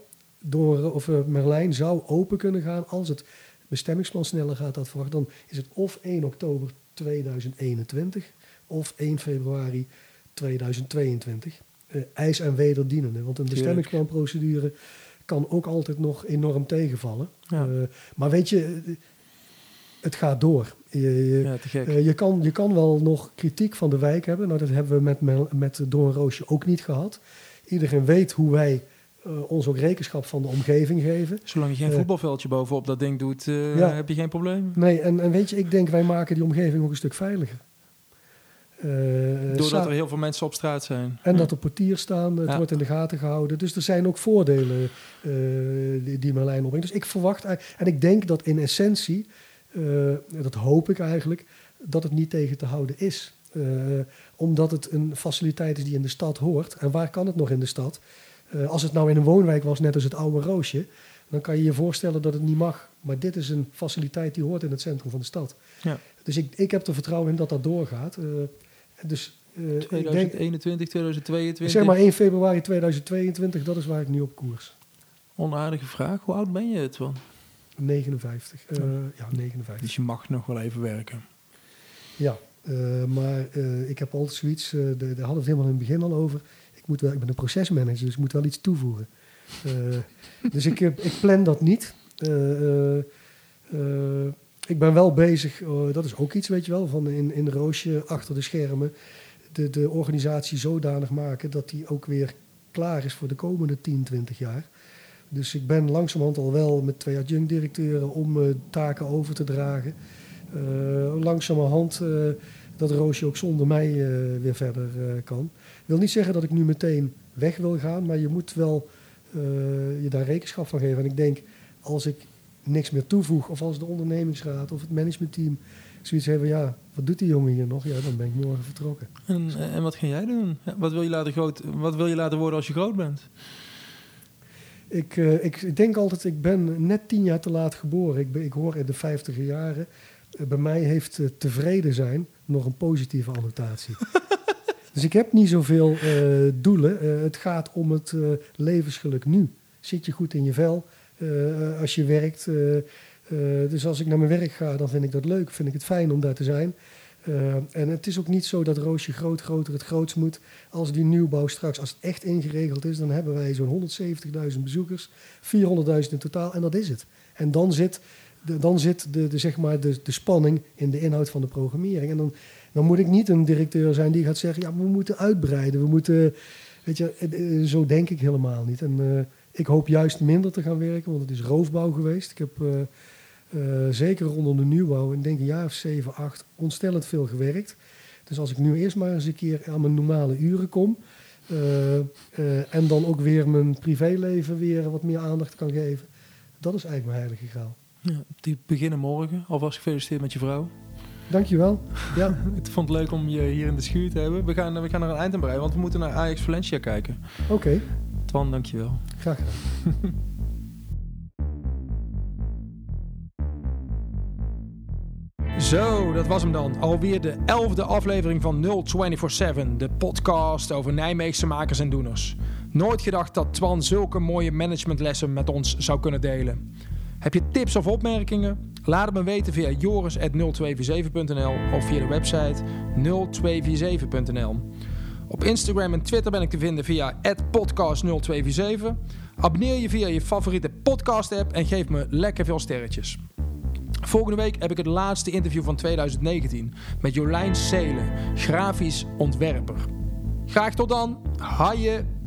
door, of Merlijn zou open kunnen gaan als het bestemmingsplan sneller gaat dat verwacht. Dan is het of 1 oktober 2021 of 1 februari 2022 uh, ijs en wederdienende. Want een bestemmingsplanprocedure kan ook altijd nog enorm tegenvallen. Ja. Uh, maar weet je, eh, het gaat door. Je, je, ja, uh, je, kan, je kan wel nog kritiek van de wijk hebben. Nou, dat hebben we met, met Doornroosje ook niet gehad. Iedereen weet hoe wij uh, ons ook rekenschap van de omgeving geven. Zolang je geen voetbalveldje bovenop dat ding doet, ja. heb je geen probleem. Nee, en, en weet je, ik denk wij maken die omgeving ook een stuk veiliger. Uh, Doordat er heel veel mensen op straat zijn. En dat er portiers staan, het wordt in de gaten gehouden. Dus er zijn ook voordelen uh, die, die Merlijn opbrengt. Dus ik verwacht, en ik denk dat in essentie, uh, dat hoop ik eigenlijk, dat het niet tegen te houden is. Omdat het een faciliteit is die in de stad hoort. En waar kan het nog in de stad? als het nou in een woonwijk was, net als het oude Roosje, dan kan je je voorstellen dat het niet mag. Maar dit is een faciliteit die hoort in het centrum van de stad. Ja. Dus ik, ik heb er vertrouwen in dat dat doorgaat. Dus, uh, 2021, denk, 2022? Zeg maar 1 februari 2022, dat is waar ik nu op koers. Onaardige vraag, hoe oud ben je het van? 59. Uh, ja, 59. Dus je mag nog wel even werken. Ja, uh, maar uh, ik heb altijd zoiets, daar hadden we het helemaal in het begin al over. Ik, moet wel, ik ben een procesmanager, dus ik moet wel iets toevoegen. dus ik, ik plan dat niet ik ben wel bezig, uh, dat is ook iets, weet je wel, van in, in Roosje achter de schermen de, de organisatie zodanig maken dat die ook weer klaar is voor de komende 10, 20 jaar. Dus ik ben langzamerhand al wel met twee adjunct-directeuren om uh, taken over te dragen. Uh, langzamerhand uh, dat Roosje ook zonder mij weer verder kan. Ik wil niet zeggen dat ik nu meteen weg wil gaan, maar je moet wel je daar rekenschap van geven. En ik denk, als ik niks meer toevoeg, of als de ondernemingsraad of het managementteam zoiets hebben, ja, wat doet die jongen hier nog? Ja, dan ben ik morgen vertrokken. En, en wat ga jij doen? wat, wil je laten groot, wat wil je laten worden als je groot bent? Ik, uh, ik, denk altijd, ik ben net tien jaar te laat geboren. Ik, ben, ik hoor in de vijftiger jaren. Uh, bij mij heeft uh, tevreden zijn nog een positieve annotatie. (laughs) dus ik heb niet zoveel doelen. het gaat om het levensgeluk nu. Zit je goed in je vel als je werkt? dus als ik naar mijn werk ga, dan vind ik dat leuk. Vind ik het fijn om daar te zijn. En het is ook niet zo dat Roosje groot groter het grootst moet. Als die nieuwbouw straks, als het echt ingeregeld is, dan hebben wij zo'n 170.000 bezoekers, 400.000 in totaal en dat is het. En dan zit dan zit de, de, zeg maar de, spanning in de inhoud van de programmering. En dan, dan moet ik niet een directeur zijn die gaat zeggen, ja, we moeten uitbreiden, we moeten, weet je, eh, eh, zo denk ik helemaal niet. En uh, ik hoop juist minder te gaan werken, want het is roofbouw geweest. Ik heb... Zeker rondom de nieuwbouw, in denk een jaar of 7, 8, ontstellend veel gewerkt. Dus als ik nu eerst maar eens een keer aan mijn normale uren kom. En dan ook weer mijn privéleven weer wat meer aandacht kan geven. Dat is eigenlijk mijn heilige graal. Ja, die beginnen morgen. Alvast gefeliciteerd met je vrouw. Dankjewel. Ja. (laughs) ik vond het leuk om je hier in de schuur te hebben. We gaan, we gaan er een eind aan breien, want we moeten naar Ajax Valencia kijken. Oké. Okay. Twan, dankjewel. Graag gedaan. (laughs) Zo, dat was hem dan. Alweer de elfde aflevering van 0247, de podcast over Nijmeegse makers en doeners. Nooit gedacht dat Twan zulke mooie managementlessen met ons zou kunnen delen. Heb je tips of opmerkingen? Laat het me weten via joris.0247.nl of via de website 0247.nl. Op Instagram en Twitter ben ik te vinden via podcast0247. Abonneer je via je favoriete podcast app en geef me lekker veel sterretjes. Volgende week heb ik het laatste interview van 2019 met Jolijn Seelen, grafisch ontwerper. Graag tot dan. Haaien.